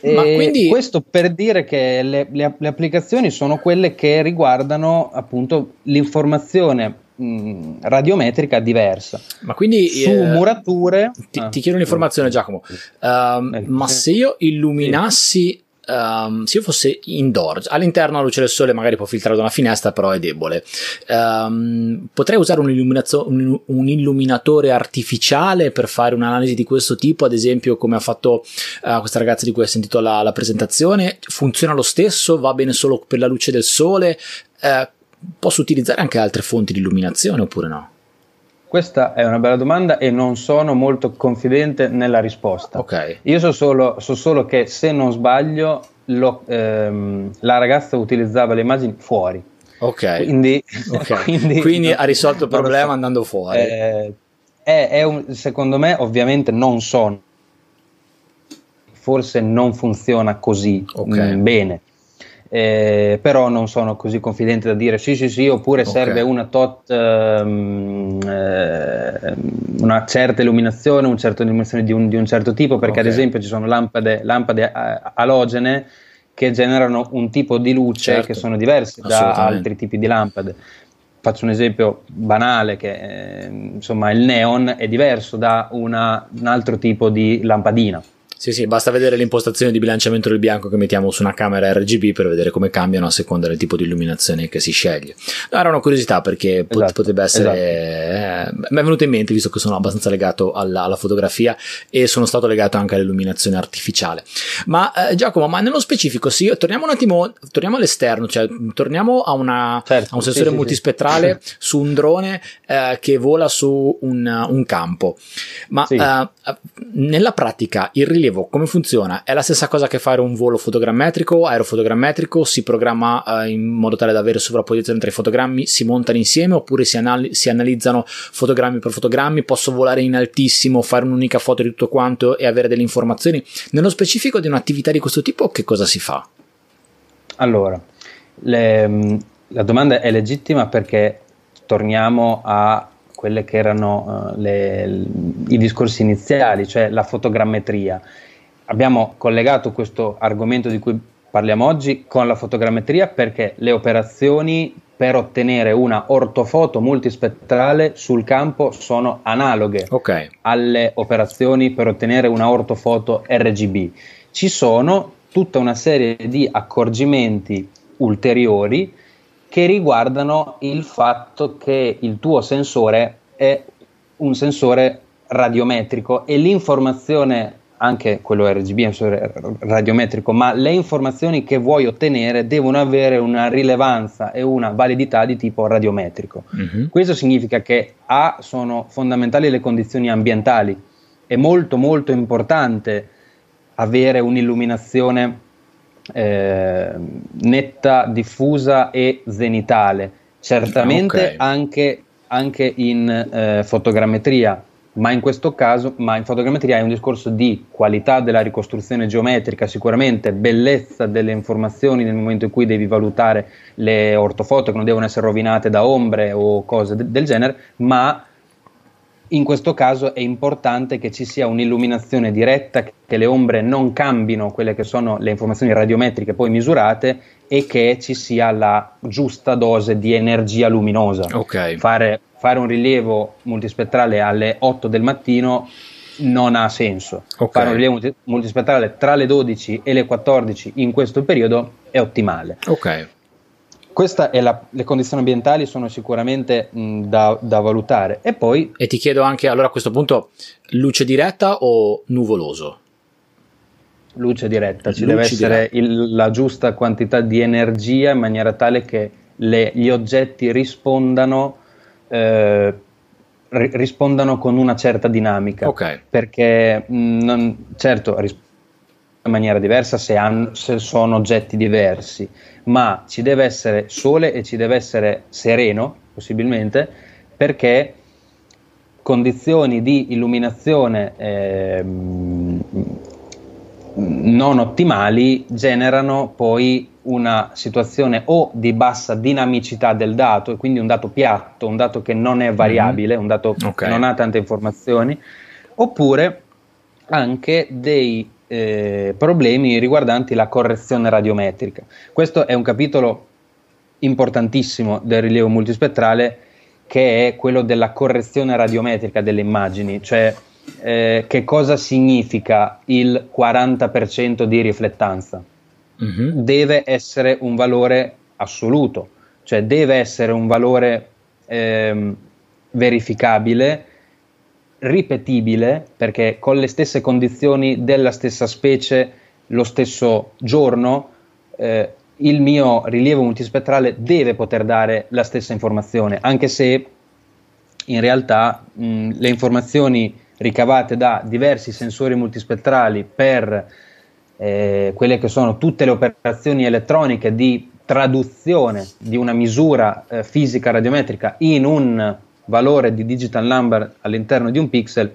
Ma quindi... Questo per dire che le, le, le, applicazioni sono quelle che riguardano appunto l'informazione mh, radiometrica diversa. Ma quindi su eh, murature. Ti, ah, ti, chiedo un'informazione, Giacomo. Uh, ma se io illuminassi. Um, se io fossi indoors, all'interno la luce del sole magari può filtrare da una finestra, però è debole. Um, potrei usare un, un, un, illuminatore artificiale per fare un'analisi di questo tipo, ad esempio come ha fatto uh, questa ragazza di cui hai sentito la, la, presentazione. Funziona lo stesso? Va bene solo per la luce del sole? Uh, posso utilizzare anche altre fonti di illuminazione oppure no? Questa è una bella domanda e non sono molto confidente nella risposta. Okay. Io so solo, so solo, che se non sbaglio lo, ehm, la ragazza utilizzava le immagini fuori. Ok. Quindi, okay. quindi, quindi ha risolto il problema so. andando fuori. Eh, è, è un, secondo me ovviamente non sono. Forse non funziona così okay. mh, bene eh, però non sono così confidente da dire sì sì sì oppure okay. serve una tot ehm, eh, una certa illuminazione un certo illuminazione di un, di un certo tipo perché okay. ad esempio ci sono lampade, lampade alogene che generano un tipo di luce certo. che sono diversi da altri tipi di lampade faccio un esempio banale che eh, insomma il neon è diverso da una, un altro tipo di lampadina sì, sì, basta vedere l'impostazione di bilanciamento del bianco che mettiamo su una camera RGB per vedere come cambiano a seconda del tipo di illuminazione che si sceglie. No, era una curiosità perché esatto, potrebbe essere. Esatto. Eh, mi è venuto in mente visto che sono abbastanza legato alla, alla, fotografia e sono stato legato anche all'illuminazione artificiale. Ma eh, Giacomo, ma nello specifico, sì, torniamo un attimo, torniamo all'esterno, cioè torniamo a, una, certo, a un sensore sì, multispettrale sì. su un drone eh, che vola su un, un campo. Ma. Eh, nella pratica il rilievo rilievo, come funziona? È la stessa cosa che fare un volo fotogrammetrico, aerofotogrammetrico, si programma eh, in modo tale da avere sovrapposizione tra i fotogrammi, si montano insieme oppure si, anal- si, analizzano fotogrammi per fotogrammi, posso volare in altissimo, fare un'unica foto di tutto quanto e avere delle informazioni. Nello specifico di un'attività di questo tipo che cosa si fa? Allora, le, la domanda è legittima perché torniamo a quelle che erano uh, le, i discorsi iniziali, cioè la fotogrammetria. Abbiamo collegato questo argomento di cui parliamo oggi con la fotogrammetria perché le operazioni per ottenere una ortofoto multispettrale sul campo sono analoghe okay. alle operazioni per ottenere una ortofoto RGB. Ci sono tutta una serie di accorgimenti ulteriori che riguardano il fatto che il tuo sensore è un sensore radiometrico e l'informazione anche quello RGB radiometrico, ma le informazioni che vuoi ottenere devono avere una rilevanza e una validità di tipo radiometrico. Uh-huh. Questo significa che A sono fondamentali le condizioni ambientali, è molto molto importante avere un'illuminazione eh, netta, diffusa e zenitale. Certamente okay. anche, anche, in eh, fotogrammetria, ma in questo caso, ma in fotogrammetria è un discorso di qualità della ricostruzione geometrica, sicuramente bellezza delle informazioni nel momento in cui devi valutare le ortofoto che non devono essere rovinate da ombre o cose de- del genere, ma in questo caso è importante che ci sia un'illuminazione diretta, che le ombre non cambino quelle che sono le informazioni radiometriche poi misurate e che ci sia la giusta dose di energia luminosa. Okay. Fare, fare, un rilievo multispettrale alle 8 del mattino non ha senso. Okay. Fare un rilievo multispettrale tra le 12 e le 14 in questo periodo è ottimale. Ok. Queste le condizioni ambientali sono sicuramente mh, da, da, valutare. E poi. E ti chiedo anche allora a questo punto: luce diretta o nuvoloso? Luce diretta, ci luce deve essere il, la giusta quantità di energia in maniera tale che le, gli oggetti rispondano. Eh, rispondano con una certa dinamica. Okay. Perché mh, non, certo in maniera diversa se, hanno, se sono oggetti diversi ma ci deve essere sole e ci deve essere sereno, possibilmente, perché condizioni di illuminazione eh, non ottimali generano poi una situazione o di bassa dinamicità del dato, e quindi un dato piatto, un dato che non è variabile, mm-hmm. un dato okay. che non ha tante informazioni, oppure anche dei eh, problemi riguardanti la correzione radiometrica. Questo è un capitolo importantissimo del rilievo multispettrale che è quello della correzione radiometrica delle immagini, cioè eh, che cosa significa il 40% di riflettanza. mm-hmm. deve essere un valore assoluto, cioè deve essere un valore ehm, verificabile, ripetibile, perché con le stesse condizioni della stessa specie, lo stesso giorno, eh, il mio rilievo multispettrale deve poter dare la stessa informazione, anche se in realtà mh, le informazioni ricavate da diversi sensori multispettrali per eh, quelle che sono tutte le operazioni elettroniche di traduzione di una misura eh, fisica radiometrica in un valore di digital number all'interno di un pixel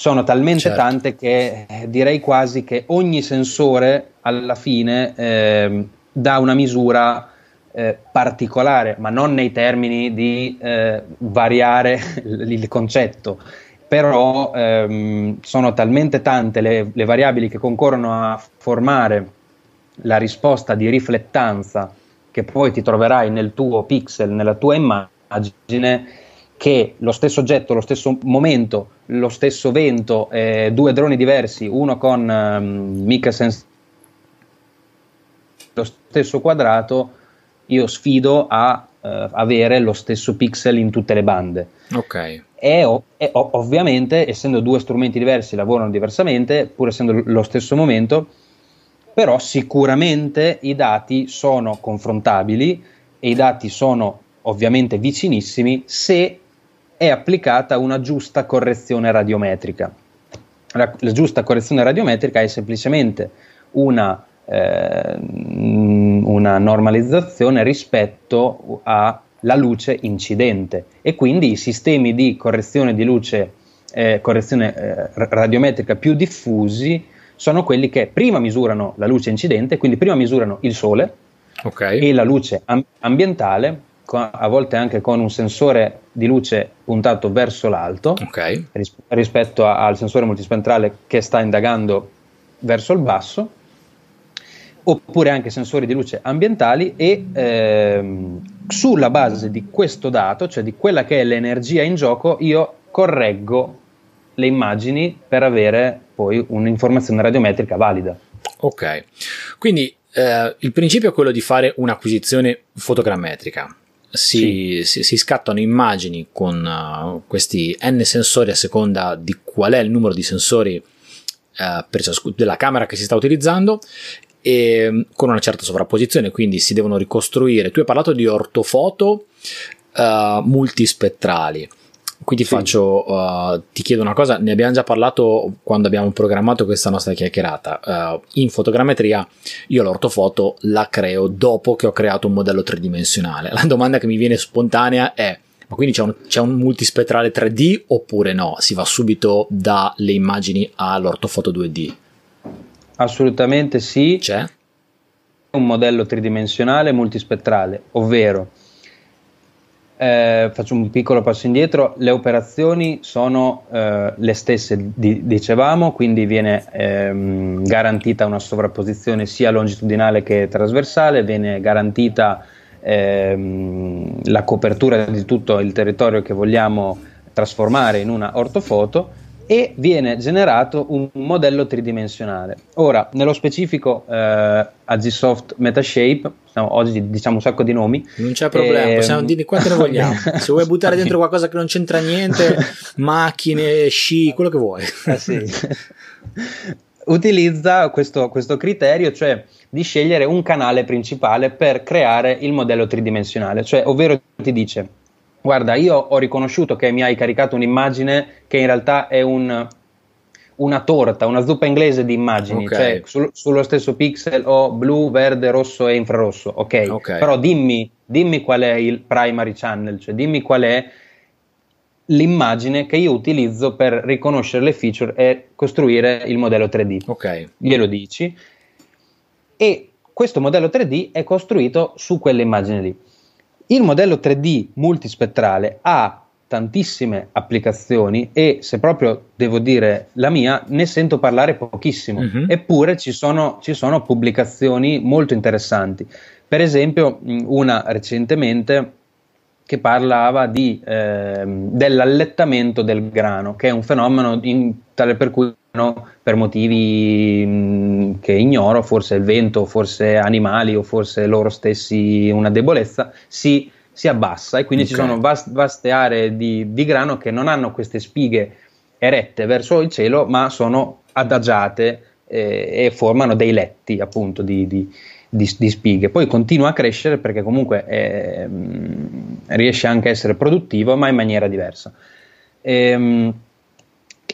sono talmente certo. tante che eh, direi quasi che ogni sensore alla fine eh, dà una misura eh, particolare, ma non nei termini di eh, variare il concetto. Però ehm, sono talmente tante le, le variabili che concorrono a formare la risposta di riflettanza che poi ti troverai nel tuo pixel, nella tua immagine, che lo stesso oggetto, lo stesso momento, lo stesso vento, eh, due droni diversi, uno con um, mica senso lo stesso quadrato, io sfido a uh, avere lo stesso pixel in tutte le bande. Ok. E, e ovviamente, essendo due strumenti diversi, lavorano diversamente, pur essendo lo stesso momento, però sicuramente i dati sono confrontabili e i dati sono ovviamente vicinissimi se è applicata una giusta correzione radiometrica. La, la giusta correzione radiometrica è semplicemente una eh, una normalizzazione rispetto alla luce incidente e quindi i sistemi di correzione di luce, eh, correzione eh, radiometrica più diffusi sono quelli che prima misurano la luce incidente, quindi prima misurano il sole okay. e la luce am- ambientale, a volte anche con un sensore di luce puntato verso l'alto okay. ris- rispetto a- al sensore multispettrale che sta indagando verso il basso oppure anche sensori di luce ambientali e ehm, sulla base di questo dato, cioè di quella che è l'energia in gioco, io correggo le immagini per avere poi un'informazione radiometrica valida. Ok, quindi eh, il principio è quello di fare un'acquisizione fotogrammetrica. Si, sì. si, si scattano immagini con uh, questi n sensori a seconda di qual è il numero di sensori uh, per ciasc- della camera che si sta utilizzando e mm, con una certa sovrapposizione, quindi si devono ricostruire. Tu hai parlato di ortofoto uh, multispettrali. Qui ti sì. faccio, uh, ti chiedo una cosa, ne abbiamo già parlato quando abbiamo programmato questa nostra chiacchierata. Uh, in fotogrammetria io l'ortofoto la creo dopo che ho creato un modello tridimensionale. La domanda che mi viene spontanea è, ma quindi c'è un, c'è un multispettrale 3D oppure no? Si va subito dalle immagini all'ortofoto 2D? Assolutamente sì. C'è? Un modello tridimensionale multispettrale, ovvero eh, faccio un piccolo passo indietro, le operazioni sono eh, le stesse, di, dicevamo, quindi viene ehm, garantita una sovrapposizione sia longitudinale che trasversale, viene garantita ehm, la copertura di tutto il territorio che vogliamo trasformare in una ortofoto e viene generato un modello tridimensionale. Ora, nello specifico eh, Agisoft Metashape, no, oggi diciamo un sacco di nomi. Non c'è problema, e... Ehm, possiamo dire quanto ne vogliamo. Se vuoi buttare dentro qualcosa che non c'entra niente, macchine, sci, quello che vuoi. Eh sì. Utilizza questo, questo criterio, cioè di scegliere un canale principale per creare il modello tridimensionale, cioè ovvero ti dice guarda, io ho riconosciuto che mi hai caricato un'immagine che in realtà è un, una torta, una zuppa inglese di immagini, okay. cioè sul, sullo stesso pixel ho blu, verde, rosso e infrarosso, ok? okay. Però dimmi, dimmi qual è il primary channel, cioè dimmi qual è l'immagine che io utilizzo per riconoscere le feature e costruire il modello 3D. Ok. Glielo dici. E questo modello 3D è costruito su quelle immagini lì. Il modello 3D multispettrale ha tantissime applicazioni e se proprio devo dire la mia, ne sento parlare pochissimo, uh-huh. eppure ci sono, ci sono, pubblicazioni molto interessanti. Per esempio, una recentemente che parlava di, eh, dell'allettamento del grano, che è un fenomeno in, tale per cui per motivi mh, che ignoro, forse il vento, forse animali o forse loro stessi una debolezza, si, si abbassa e quindi okay. ci sono vast, vaste aree di, di, grano che non hanno queste spighe erette verso il cielo, ma sono adagiate eh, e formano dei letti appunto di, di, di, spighe. Poi continua a crescere perché comunque eh, riesce anche a essere produttivo, ma in maniera diversa. Ehm,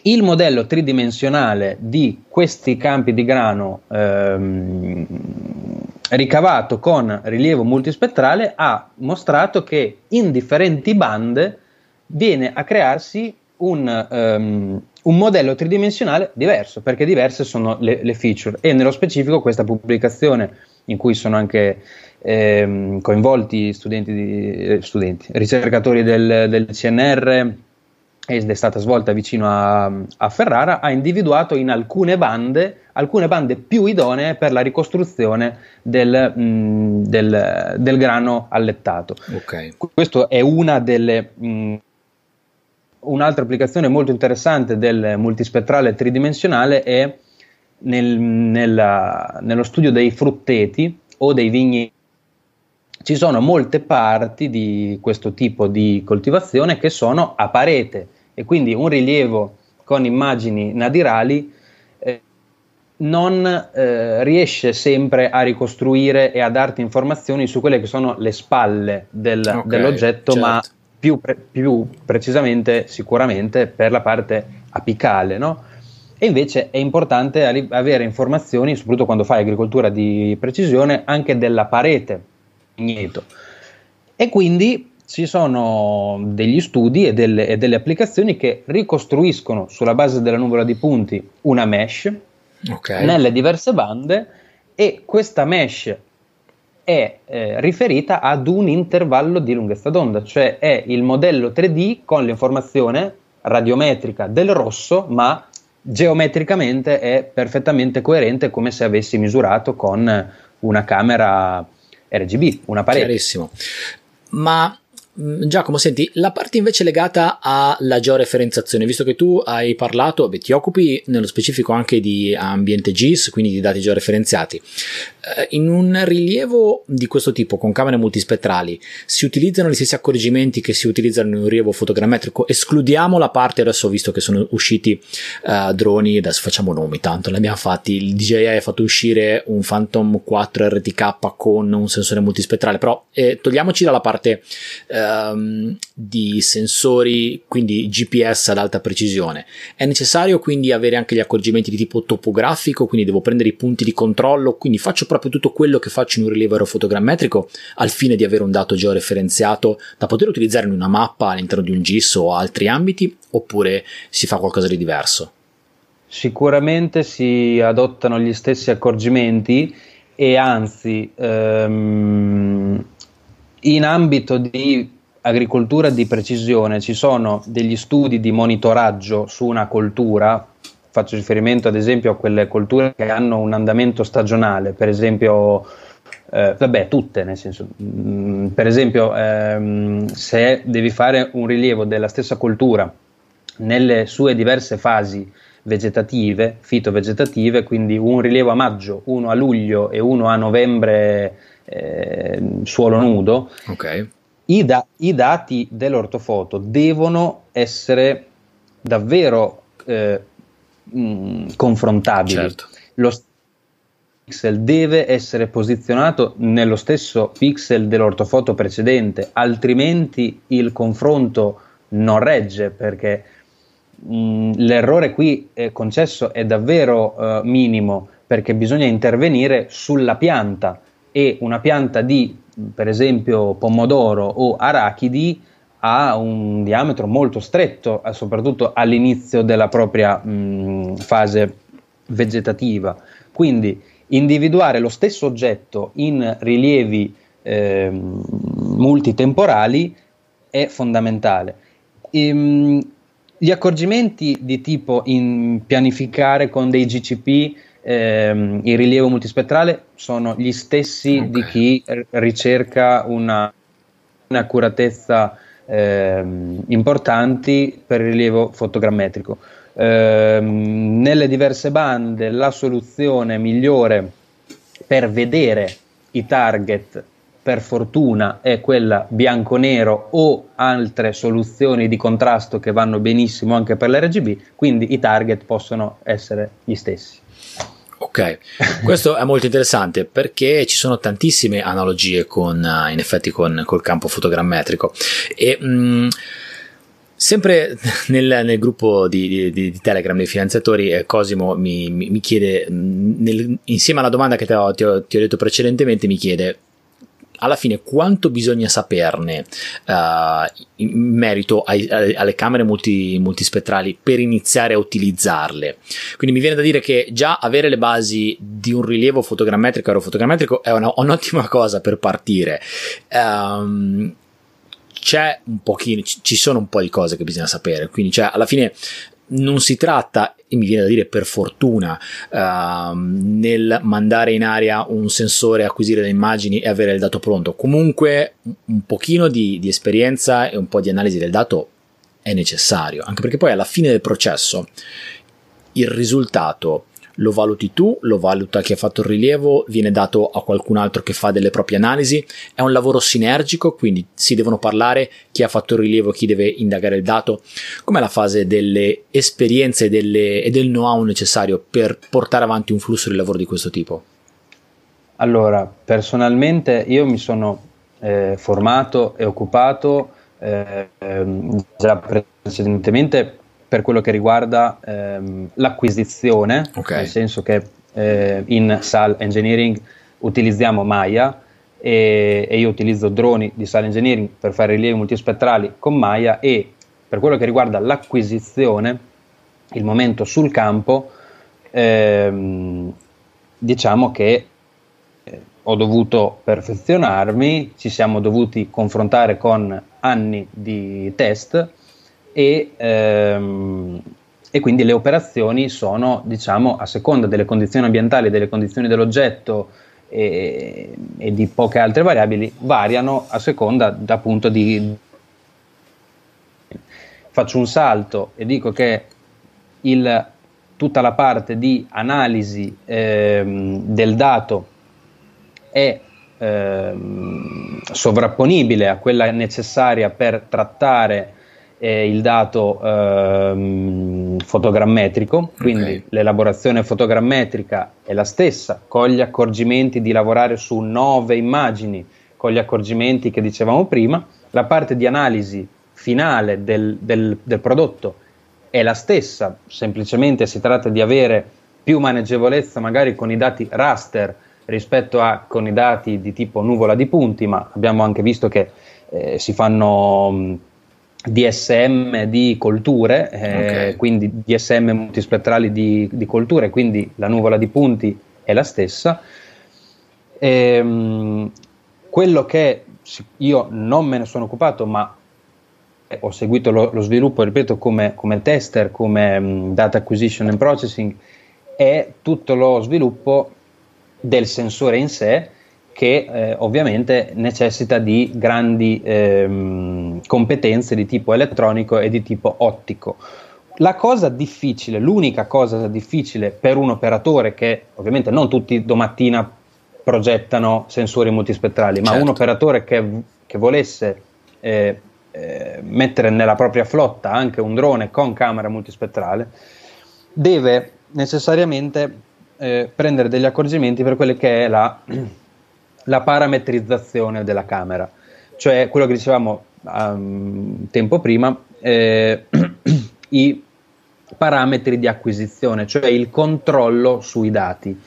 il modello tridimensionale di questi campi di grano ehm, ricavato con rilievo multispettrale ha mostrato che in differenti bande viene a crearsi un, um, un modello tridimensionale diverso, perché diverse sono le, le, feature. E nello specifico questa pubblicazione, in cui sono anche ehm, coinvolti studenti, di, eh, studenti, ricercatori del, del CNR, ed è stata svolta vicino a, a, Ferrara, ha individuato in alcune bande, alcune bande più idonee per la ricostruzione del, mh, del, del grano allettato. Okay. Questo è una delle... Mh, un'altra applicazione molto interessante del multispettrale tridimensionale è nel, nella, nello studio dei frutteti o dei vigni. Ci sono molte parti di questo tipo di coltivazione che sono a parete e quindi un rilievo con immagini nadirali eh, non eh, riesce sempre a ricostruire e a darti informazioni su quelle che sono le spalle del, okay, dell'oggetto, certo. ma più, pre- più, precisamente sicuramente per la parte apicale. No? E invece è importante avere informazioni, soprattutto quando fai agricoltura di precisione, anche della parete vigneto. E quindi ci sono degli studi e delle, e delle, applicazioni che ricostruiscono sulla base della nuvola di punti una mesh okay. nelle diverse bande e questa mesh è eh, riferita ad un intervallo di lunghezza d'onda, cioè è il modello 3D con l'informazione radiometrica del rosso, ma geometricamente è perfettamente coerente come se avessi misurato con una camera RGB, una parete. Chiarissimo. Ma Giacomo, senti, la parte invece legata alla georeferenziazione, visto che tu hai parlato, beh, ti occupi nello specifico anche di ambiente GIS, quindi di dati georeferenziati. Eh, in un rilievo di questo tipo, con camere multispettrali, si utilizzano gli stessi accorgimenti che si utilizzano in un rilievo fotogrammetrico? Escludiamo la parte, adesso visto che sono usciti uh, droni, adesso facciamo nomi, tanto ne abbiamo fatti, il DJI ha fatto uscire un Phantom 4 RTK con un sensore multispettrale, però eh, togliamoci dalla parte... Uh, um, di sensori, quindi GPS ad alta precisione. È necessario quindi avere anche gli accorgimenti di tipo topografico, quindi devo prendere i punti di controllo, quindi faccio proprio tutto quello che faccio in un rilievo aerofotogrammetrico al fine di avere un dato georeferenziato da poter utilizzare in una mappa all'interno di un GIS o altri ambiti, oppure si fa qualcosa di diverso? Sicuramente si adottano gli stessi accorgimenti e anzi ehm, in ambito di agricoltura di precisione ci sono degli studi di monitoraggio su una coltura, faccio riferimento ad esempio a quelle colture che hanno un andamento stagionale, per esempio, eh, vabbè, tutte, nel senso, mh, mm, per esempio, ehm, se devi fare un rilievo della stessa coltura nelle sue diverse fasi vegetative, fitovegetative, quindi un rilievo a maggio, uno a luglio e uno a novembre eh, suolo nudo, okay i, da- i dati dell'ortofoto devono essere davvero eh, mh, mm, confrontabili. Certo. Lo pixel deve essere posizionato nello stesso pixel dell'ortofoto precedente, altrimenti il confronto non regge perché mh, mm, l'errore qui è concesso è davvero uh, minimo perché bisogna intervenire sulla pianta e una pianta di per esempio pomodoro o arachidi ha un diametro molto stretto, eh, soprattutto all'inizio della propria mh, fase vegetativa. Quindi individuare lo stesso oggetto in rilievi eh, multitemporali è fondamentale. Ehm, gli accorgimenti di tipo in pianificare con dei GCP ehm, il rilievo multispettrale sono gli stessi okay. di chi ricerca una, un'accuratezza ehm, importanti per il rilievo fotogrammetrico. ehm, nelle diverse bande la soluzione migliore per vedere i target per fortuna è quella bianco-nero o altre soluzioni di contrasto che vanno benissimo anche per l'RGB, quindi i target possono essere gli stessi. Ok, questo è molto interessante perché ci sono tantissime analogie con, uh, in effetti con col campo fotogrammetrico. E mh, mm, Sempre nel, nel gruppo di, di, di, Telegram dei finanziatori, eh, Cosimo mi, mi, mi chiede, mm, nel, insieme alla domanda che ti ho, ti, ho, ti ho, detto precedentemente, mi chiede alla fine quanto bisogna saperne uh, in merito ai, alle camere multi, multispettrali per iniziare a utilizzarle. Quindi mi viene da dire che già avere le basi di un rilievo fotogrammetrico e aerofotogrammetrico è una, un'ottima cosa per partire. Um, c'è un pochino, ci sono un po' di cose che bisogna sapere, quindi cioè alla fine non si tratta, e mi viene da dire per fortuna, uh, nel mandare in aria un sensore, acquisire le immagini e avere il dato pronto. Comunque un pochino di, di esperienza e un po' di analisi del dato è necessario, anche perché poi alla fine del processo il risultato lo valuti tu, lo valuta chi ha fatto il rilievo, viene dato a qualcun altro che fa delle proprie analisi, è un lavoro sinergico, quindi si devono parlare chi ha fatto il rilievo, chi deve indagare il dato, com'è la fase delle esperienze delle, e del know-how necessario per portare avanti un flusso di lavoro di questo tipo? Allora, personalmente io mi sono eh, formato e occupato eh, già precedentemente per quello che riguarda ehm, l'acquisizione, okay. nel senso che eh, in SAL Engineering utilizziamo Maya e, e, io utilizzo droni di SAL Engineering per fare rilievi multispettrali con Maya e per quello che riguarda l'acquisizione, il momento sul campo, ehm, diciamo che eh, ho dovuto perfezionarmi, ci siamo dovuti confrontare con anni di test e, ehm, e quindi le operazioni sono, diciamo, a seconda delle condizioni ambientali, delle condizioni dell'oggetto e, e di poche altre variabili, variano a seconda appunto di... Faccio un salto e dico che il, tutta la parte di analisi ehm, del dato è ehm, sovrapponibile a quella necessaria per trattare eh, il dato ehm, fotogrammetrico, quindi okay. l'elaborazione fotogrammetrica è la stessa, con gli accorgimenti di lavorare su nove immagini, con gli accorgimenti che dicevamo prima, la parte di analisi finale del, del, del prodotto è la stessa, semplicemente si tratta di avere più maneggevolezza magari con i dati raster rispetto a con i dati di tipo nuvola di punti, ma abbiamo anche visto che eh, si fanno DSM di colture, eh, okay. quindi DSM multispettrali di, di, colture, quindi la nuvola di punti è la stessa. E, ehm, quello che io non me ne sono occupato, ma ho seguito lo, lo sviluppo, ripeto, come, come tester, come um, data acquisition and processing, è tutto lo sviluppo del sensore in sé che eh, ovviamente necessita di grandi ehm, competenze di tipo elettronico e di tipo ottico. La cosa difficile, l'unica cosa difficile per un operatore che ovviamente non tutti domattina progettano sensori multispettrali, certo. ma un operatore che, che volesse eh, eh, mettere nella propria flotta anche un drone con camera multispettrale, deve necessariamente eh, prendere degli accorgimenti per quelle che è la la parametrizzazione della camera, cioè quello che dicevamo um, tempo prima, eh, i parametri di acquisizione, cioè il controllo sui dati.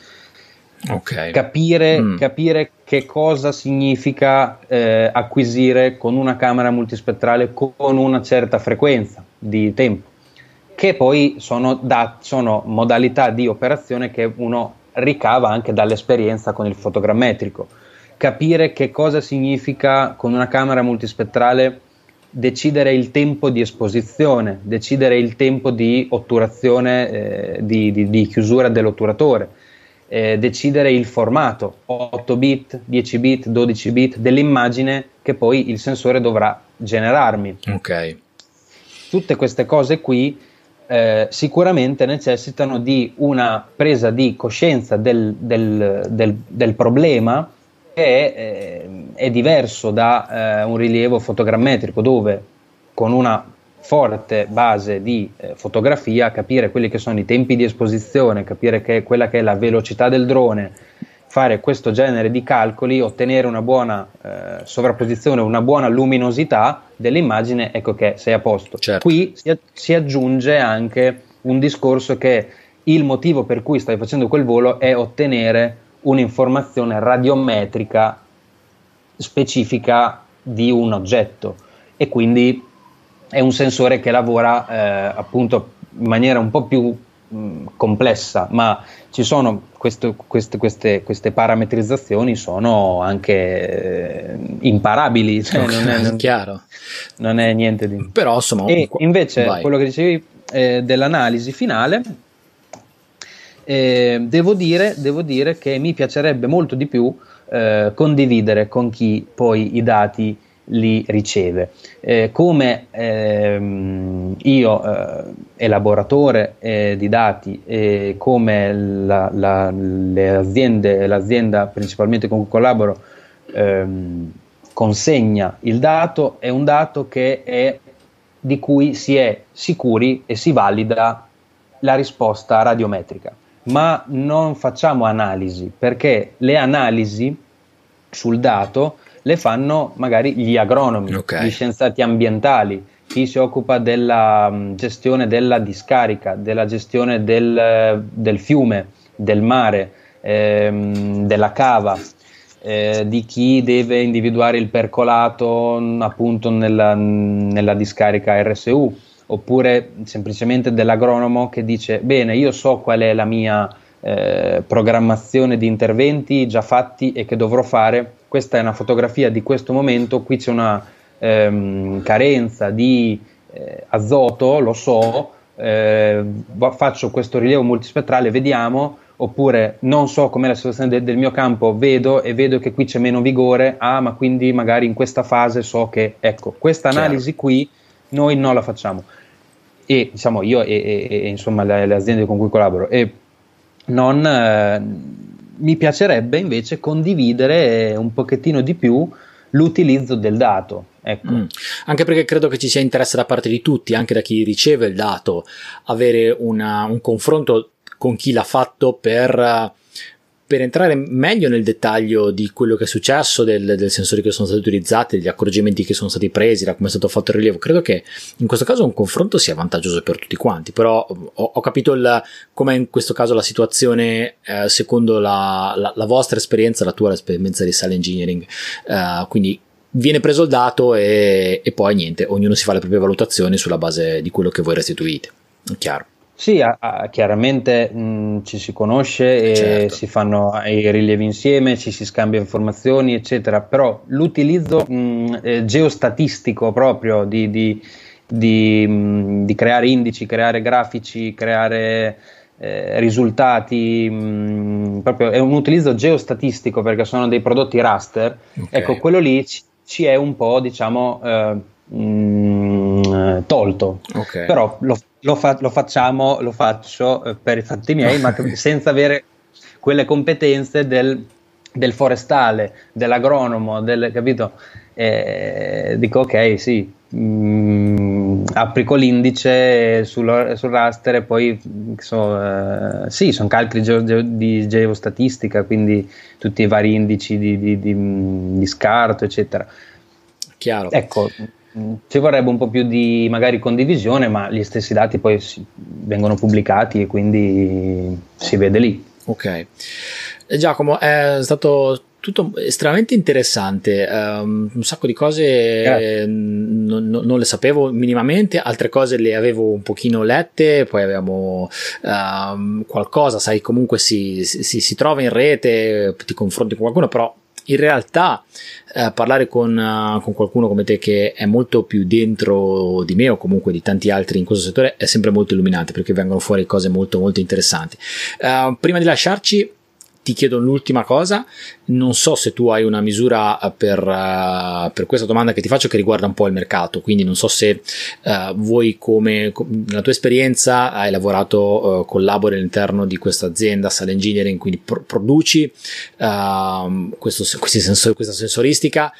Okay. Capire, mm. capire, che cosa significa eh, acquisire con una camera multispettrale con una certa frequenza di tempo, che poi sono, dat- sono modalità di operazione che uno ricava anche dall'esperienza con il fotogrammetrico capire che cosa significa con una camera multispettrale decidere il tempo di esposizione, decidere il tempo di otturazione, eh, di, di, di, chiusura dell'otturatore, eh, decidere il formato 8 bit, 10 bit, 12 bit dell'immagine che poi il sensore dovrà generarmi. Ok. Tutte queste cose qui eh, sicuramente necessitano di una presa di coscienza del, del, del, del problema è, eh, è diverso da eh, un rilievo fotogrammetrico dove con una forte base di eh, fotografia capire quelli che sono i tempi di esposizione, capire che quella che è la velocità del drone, fare questo genere di calcoli, ottenere una buona eh, sovrapposizione, una buona luminosità dell'immagine, ecco che sei a posto. Certo. Qui si, si, aggiunge anche un discorso che il motivo per cui stai facendo quel volo è ottenere un'informazione radiometrica specifica di un oggetto e quindi è un sensore che lavora eh, appunto in maniera un po' più mh, complessa, ma ci sono questo, queste, queste, queste, parametrizzazioni sono anche eh, imparabili, cioè okay, non, è, non, chiaro. non è niente di... Però insomma... E invece vai. quello che dicevi eh, dell'analisi finale, eh, devo, dire, devo, dire, che mi piacerebbe molto di più eh, condividere con chi poi i dati li riceve. Eh, come ehm, io, eh, elaboratore eh, di dati, come la, la, le aziende, l'azienda principalmente con cui collaboro, ehm, consegna il dato, è un dato che è, di cui si è sicuri e si valida la risposta radiometrica. Ma non facciamo analisi perché le analisi sul dato le fanno magari gli agronomi, okay. gli scienziati ambientali, chi si occupa della mm, gestione della discarica, della gestione del, del fiume, del mare, ehm, della cava, eh, di chi deve individuare il percolato mm, appunto nella, nella discarica RSU, oppure semplicemente dell'agronomo che dice bene, io so qual è la mia eh, programmazione di interventi già fatti e che dovrò fare questa è una fotografia di questo momento, qui c'è una ehm, carenza di eh, azoto, lo so, eh, faccio questo rilievo multispettrale, vediamo, oppure non so com'è la situazione de- del mio campo, vedo e vedo che qui c'è meno vigore, ah ma quindi magari in questa fase so che, ecco, questa analisi qui noi non la facciamo. E diciamo io e, e, e insomma le, le, aziende con cui collaboro e non... Eh, mi piacerebbe invece condividere un pochettino di più l'utilizzo del dato. Ecco. Mm. Anche perché credo che ci sia interesse da parte di tutti, anche da chi riceve il dato, avere una, un confronto con chi l'ha fatto per per entrare meglio nel dettaglio di quello che è successo, del, del sensori che sono stati utilizzati, degli accorgimenti che sono stati presi, da come è stato fatto il rilievo, credo che in questo caso un confronto sia vantaggioso per tutti quanti, però ho, ho capito come in questo caso la situazione eh, secondo la, la, la, vostra esperienza, la tua esperienza di Sal Engineering, eh, quindi viene preso il dato e, e poi niente, ognuno si fa le proprie valutazioni sulla base di quello che voi restituite, chiaro. Sì, a, a, chiaramente mh, ci si conosce e certo. si fanno i rilievi insieme, ci si scambia informazioni, eccetera, però l'utilizzo mh, eh, geostatistico proprio di, di, di, mh, di, creare indici, creare grafici, creare eh, risultati, proprio è un utilizzo geostatistico perché sono dei prodotti raster, okay. ecco, quello lì ci, ci, è un po', diciamo... Eh, tolto okay. però lo, lo, fa- lo facciamo, lo faccio eh, per i fatti miei, ma senza avere quelle competenze del, del forestale, dell'agronomo, del, capito? Eh, dico ok, sì, mm, applico l'indice sul, sul raster e poi so, eh, sì, sono calcoli ge- ge- di geostatistica, quindi tutti i vari indici di, di, di, di scarto, eccetera. Chiaro. Ecco, ci vorrebbe un po' più di magari condivisione, ma gli stessi dati poi si, vengono pubblicati e quindi si vede lì. Ok. Giacomo, è stato tutto estremamente interessante, um, un sacco di cose non, non, le sapevo minimamente, altre cose le avevo un pochino lette, poi abbiamo um, qualcosa, sai, comunque si, si, si trova in rete, ti confronti con qualcuno, però in realtà eh, parlare con, uh, con, qualcuno come te che è molto più dentro di me o comunque di tanti altri in questo settore è sempre molto illuminante perché vengono fuori cose molto molto interessanti. Uh, prima di lasciarci ti chiedo l'ultima cosa, non so se tu hai una misura per, uh, per, questa domanda che ti faccio che riguarda un po' il mercato, quindi non so se uh, voi come, nella tua esperienza hai lavorato, uh, collabori all'interno di questa azienda Sal Engineering, quindi pro- produci ehm, questo, sensori, questa sensoristica.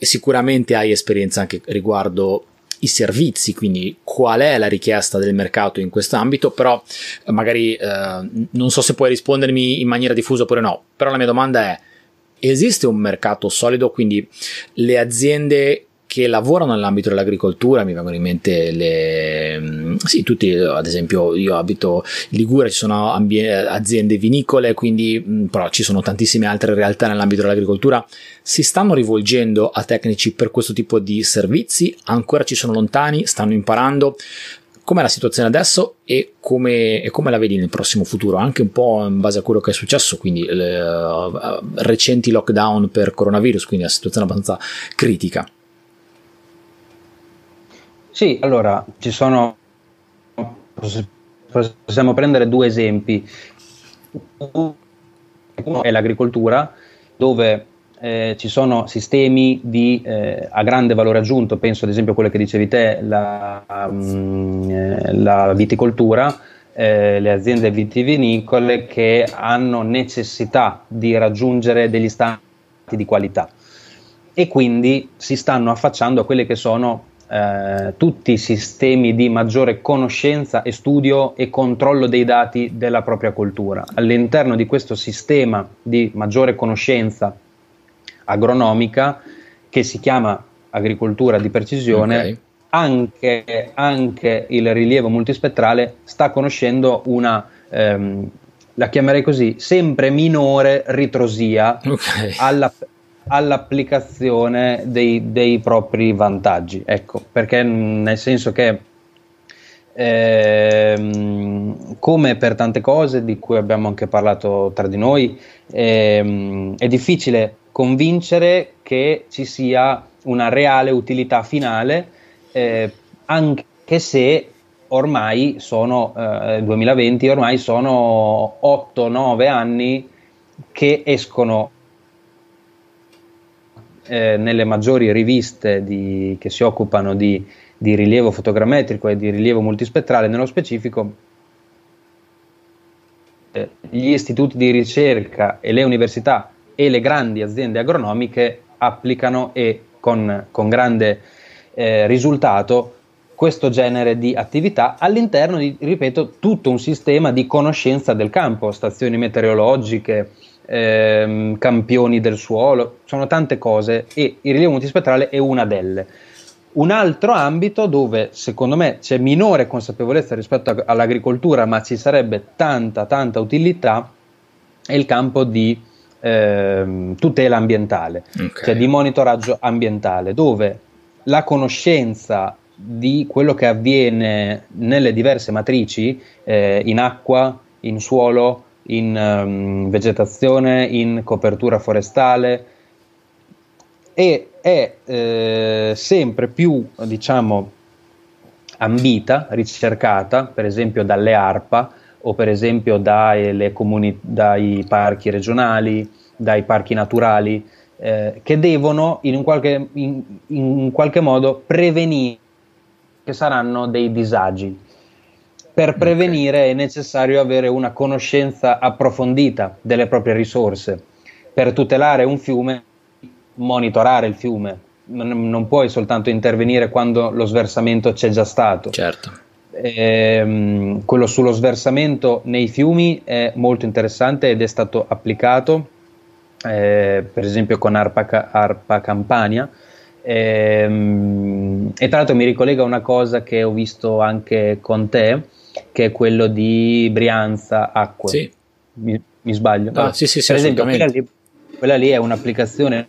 E sicuramente hai esperienza anche riguardo i servizi, quindi qual è la richiesta del mercato in questo ambito, però eh, magari eh, non so se puoi rispondermi in maniera diffusa oppure no, però la mia domanda è esiste un mercato solido, quindi le aziende che lavorano nell'ambito dell'agricoltura, mi vengono in mente le, mm, sì, tutti, ad esempio io abito in Liguria, ci sono aziende vinicole, quindi mm, però ci sono tantissime altre realtà nell'ambito dell'agricoltura, si stanno rivolgendo a tecnici per questo tipo di servizi, ancora ci sono lontani, stanno imparando, com'è la situazione adesso? E come, e come, la vedi nel prossimo futuro, anche un po' in base a quello che è successo, quindi le uh, recenti lockdown per coronavirus, quindi la situazione abbastanza critica. Sì, allora ci sono, possiamo prendere due esempi. Uno è l'agricoltura, dove eh, ci sono sistemi di, eh, a grande valore aggiunto, penso ad esempio a quello che dicevi te, la, um, eh, la viticoltura, eh, le aziende vitivinicole che hanno necessità di raggiungere degli standard di qualità e quindi si stanno affacciando a quelle che sono eh, tutti i sistemi di maggiore conoscenza e studio e controllo dei dati della propria cultura. All'interno di questo sistema di maggiore conoscenza agronomica che si chiama agricoltura di precisione, okay. anche, anche, il rilievo multispettrale sta conoscendo una, ehm, la chiamerei così, sempre minore ritrosia okay. alla, all'applicazione dei, dei propri vantaggi. Ecco, perché nel senso che ehm, come per tante cose di cui abbiamo anche parlato tra di noi, ehm, è difficile convincere che ci sia una reale utilità finale, eh, anche se ormai sono eh, 2020, ormai sono 8-9 anni che escono eh, nelle maggiori riviste di, che si occupano di, di, rilievo fotogrammetrico e di rilievo multispettrale, nello specifico eh, gli istituti di ricerca e le università e le grandi aziende agronomiche applicano e con, con grande eh, risultato questo genere di attività all'interno di, ripeto, tutto un sistema di conoscenza del campo, stazioni meteorologiche, ehm, campioni del suolo, sono tante cose e il rilievo multispettrale è una delle. Un altro ambito dove secondo me c'è minore consapevolezza rispetto a, all'agricoltura, ma ci sarebbe tanta, tanta utilità, è il campo di ehm, tutela ambientale, okay. cioè di monitoraggio ambientale, dove la conoscenza di quello che avviene nelle diverse matrici, eh, in acqua, in suolo, in um, vegetazione, in copertura forestale. E è eh, sempre più, diciamo, ambita, ricercata, per esempio dalle ARPA o per esempio dai, comuni- dai parchi regionali, dai parchi naturali, eh, che devono in qualche, in, in qualche modo prevenire che saranno dei disagi per prevenire okay. è necessario avere una conoscenza approfondita delle proprie risorse. Per tutelare un fiume, monitorare il fiume. Non, non puoi soltanto intervenire quando lo sversamento c'è già stato. Certo. Ehm, quello sullo sversamento nei fiumi è molto interessante ed è stato applicato, eh, per esempio con ARPA, ARPA Campania. Ehm, e tra l'altro mi ricollega a una cosa che ho visto anche con te, che è quello di Brianza Acque. Sì. Mi, mi sbaglio? Ah, sì, sì, sì, per esempio, quella lì, quella lì, è un'applicazione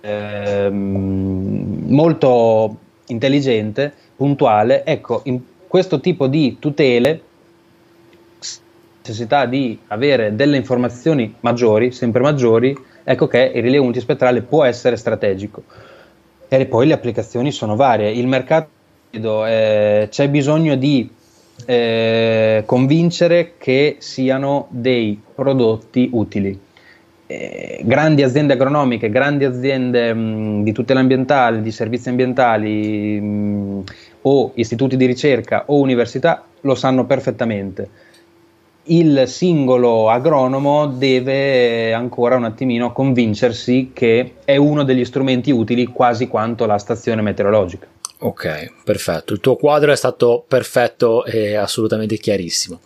ehm, molto intelligente, puntuale. Ecco, in questo tipo di tutele necessità di avere delle informazioni maggiori, sempre maggiori, ecco che il rilievo multispettrale può essere strategico. E poi le applicazioni sono varie. Il mercato eh, c'è bisogno di eh, convincere che siano dei prodotti utili. Eh, grandi aziende agronomiche, grandi aziende mh, di tutela ambientale, di servizi ambientali mh, o istituti di ricerca o università lo sanno perfettamente. Il singolo agronomo deve ancora un attimino convincersi che è uno degli strumenti utili quasi quanto la stazione meteorologica. Ok, perfetto. Il tuo quadro è stato perfetto e assolutamente chiarissimo.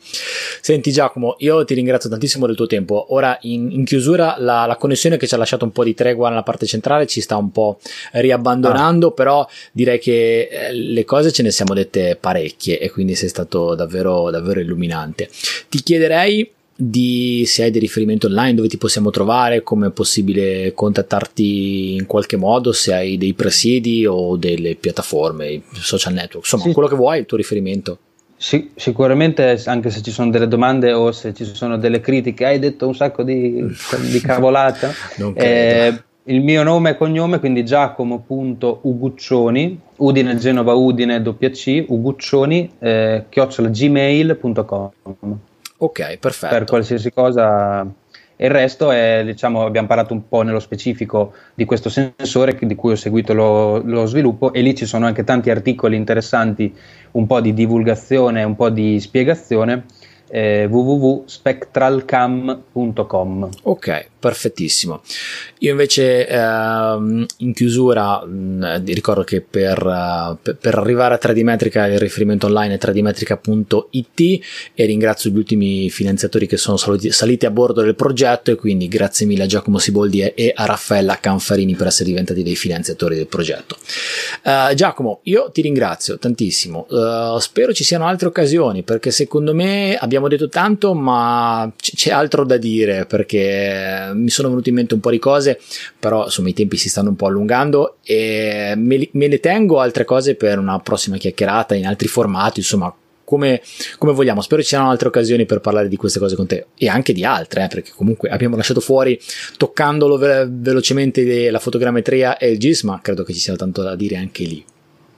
Senti Giacomo, io ti ringrazio tantissimo del tuo tempo. Ora in, in chiusura la, la, connessione che ci ha lasciato un po' di tregua nella parte centrale ci sta un po' riabbandonando, ah. però direi che eh, le cose ce ne siamo dette parecchie e quindi sei stato davvero, davvero illuminante. Ti chiederei di se hai dei riferimenti online dove ti possiamo trovare, come è possibile contattarti in qualche modo, se hai dei presidi o delle piattaforme, social network, insomma, sì. quello che vuoi, il tuo riferimento. Sì, sicuramente anche se ci sono delle domande o se ci sono delle critiche, hai detto un sacco di, di cavolata. eh, il mio nome e cognome, quindi giacomo.uguccioni, Udine Genova Udine WC, Uguccioni, eh, chiocciolagmail.com. Ok, perfetto. Per qualsiasi cosa. il resto è, diciamo, abbiamo parlato un po' nello specifico di questo sensore di cui ho seguito lo, lo, sviluppo e lì ci sono anche tanti articoli interessanti, un po' di divulgazione, un po' di spiegazione eh, www.spectralcam.com. Ok, perfettissimo. Io invece ehm, in chiusura mh, mm, ricordo che per, uh, per, arrivare a 3D Metrica il riferimento online è 3dmetrica.it e ringrazio gli ultimi finanziatori che sono saliti, saliti, a bordo del progetto e quindi grazie mille a Giacomo Siboldi e a Raffaella Canfarini per essere diventati dei finanziatori del progetto. Uh, Giacomo, io ti ringrazio tantissimo, uh, spero ci siano altre occasioni perché secondo me abbiamo detto tanto ma c- c'è altro da dire perché mi sono venute in mente un po' di cose, però insomma i tempi si stanno un po' allungando e me, me ne tengo altre cose per una prossima chiacchierata in altri formati, insomma come, come, vogliamo. Spero ci siano altre occasioni per parlare di queste cose con te e anche di altre, eh, perché comunque abbiamo lasciato fuori, toccandolo ve- velocemente, la fotogrammetria e il GIS, ma credo che ci sia tanto da dire anche lì.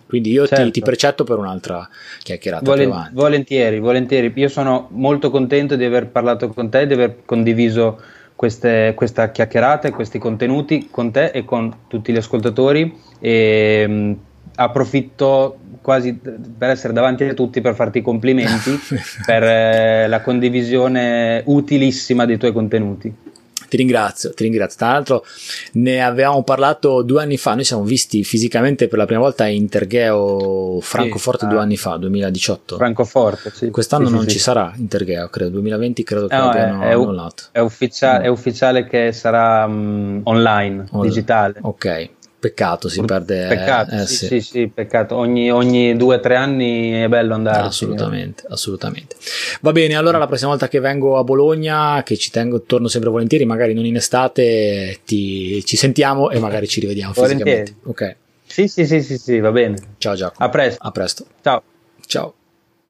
Quindi io certo. ti, ti, precetto per un'altra chiacchierata. Volen- volentieri, volentieri. Io sono molto contento di aver parlato con te, di aver condiviso queste, questa chiacchierata e questi contenuti con te e con tutti gli ascoltatori e mh, mm, approfitto quasi per essere davanti a tutti per farti i complimenti per eh, la condivisione utilissima dei tuoi contenuti. Ti ringrazio, ti ringrazio. Tra l'altro ne avevamo parlato due anni fa, noi siamo visti fisicamente per la prima volta a Intergeo Francoforte sì, due ah, anni fa, 2018. Francoforte, sì. Quest'anno sì, non sì, ci sarà Intergeo, credo, 2020 credo che no, abbiano è, annullato. È, ufficia- mm. è, ufficiale che sarà um, online, On- digitale. Ok, Peccato, si perde. Peccato, eh, sì, sì. sì, sì, peccato. Ogni, ogni due o tre anni è bello andare. Assolutamente, assolutamente. Va bene, allora la prossima volta che vengo a Bologna, che ci tengo, torno sempre volentieri, magari non in estate, ti, ci sentiamo e magari ci rivediamo volentieri. fisicamente. Ok. Sì, sì, sì, sì, sì, va bene. Ciao Giacomo. A presto. A presto. Ciao. Ciao.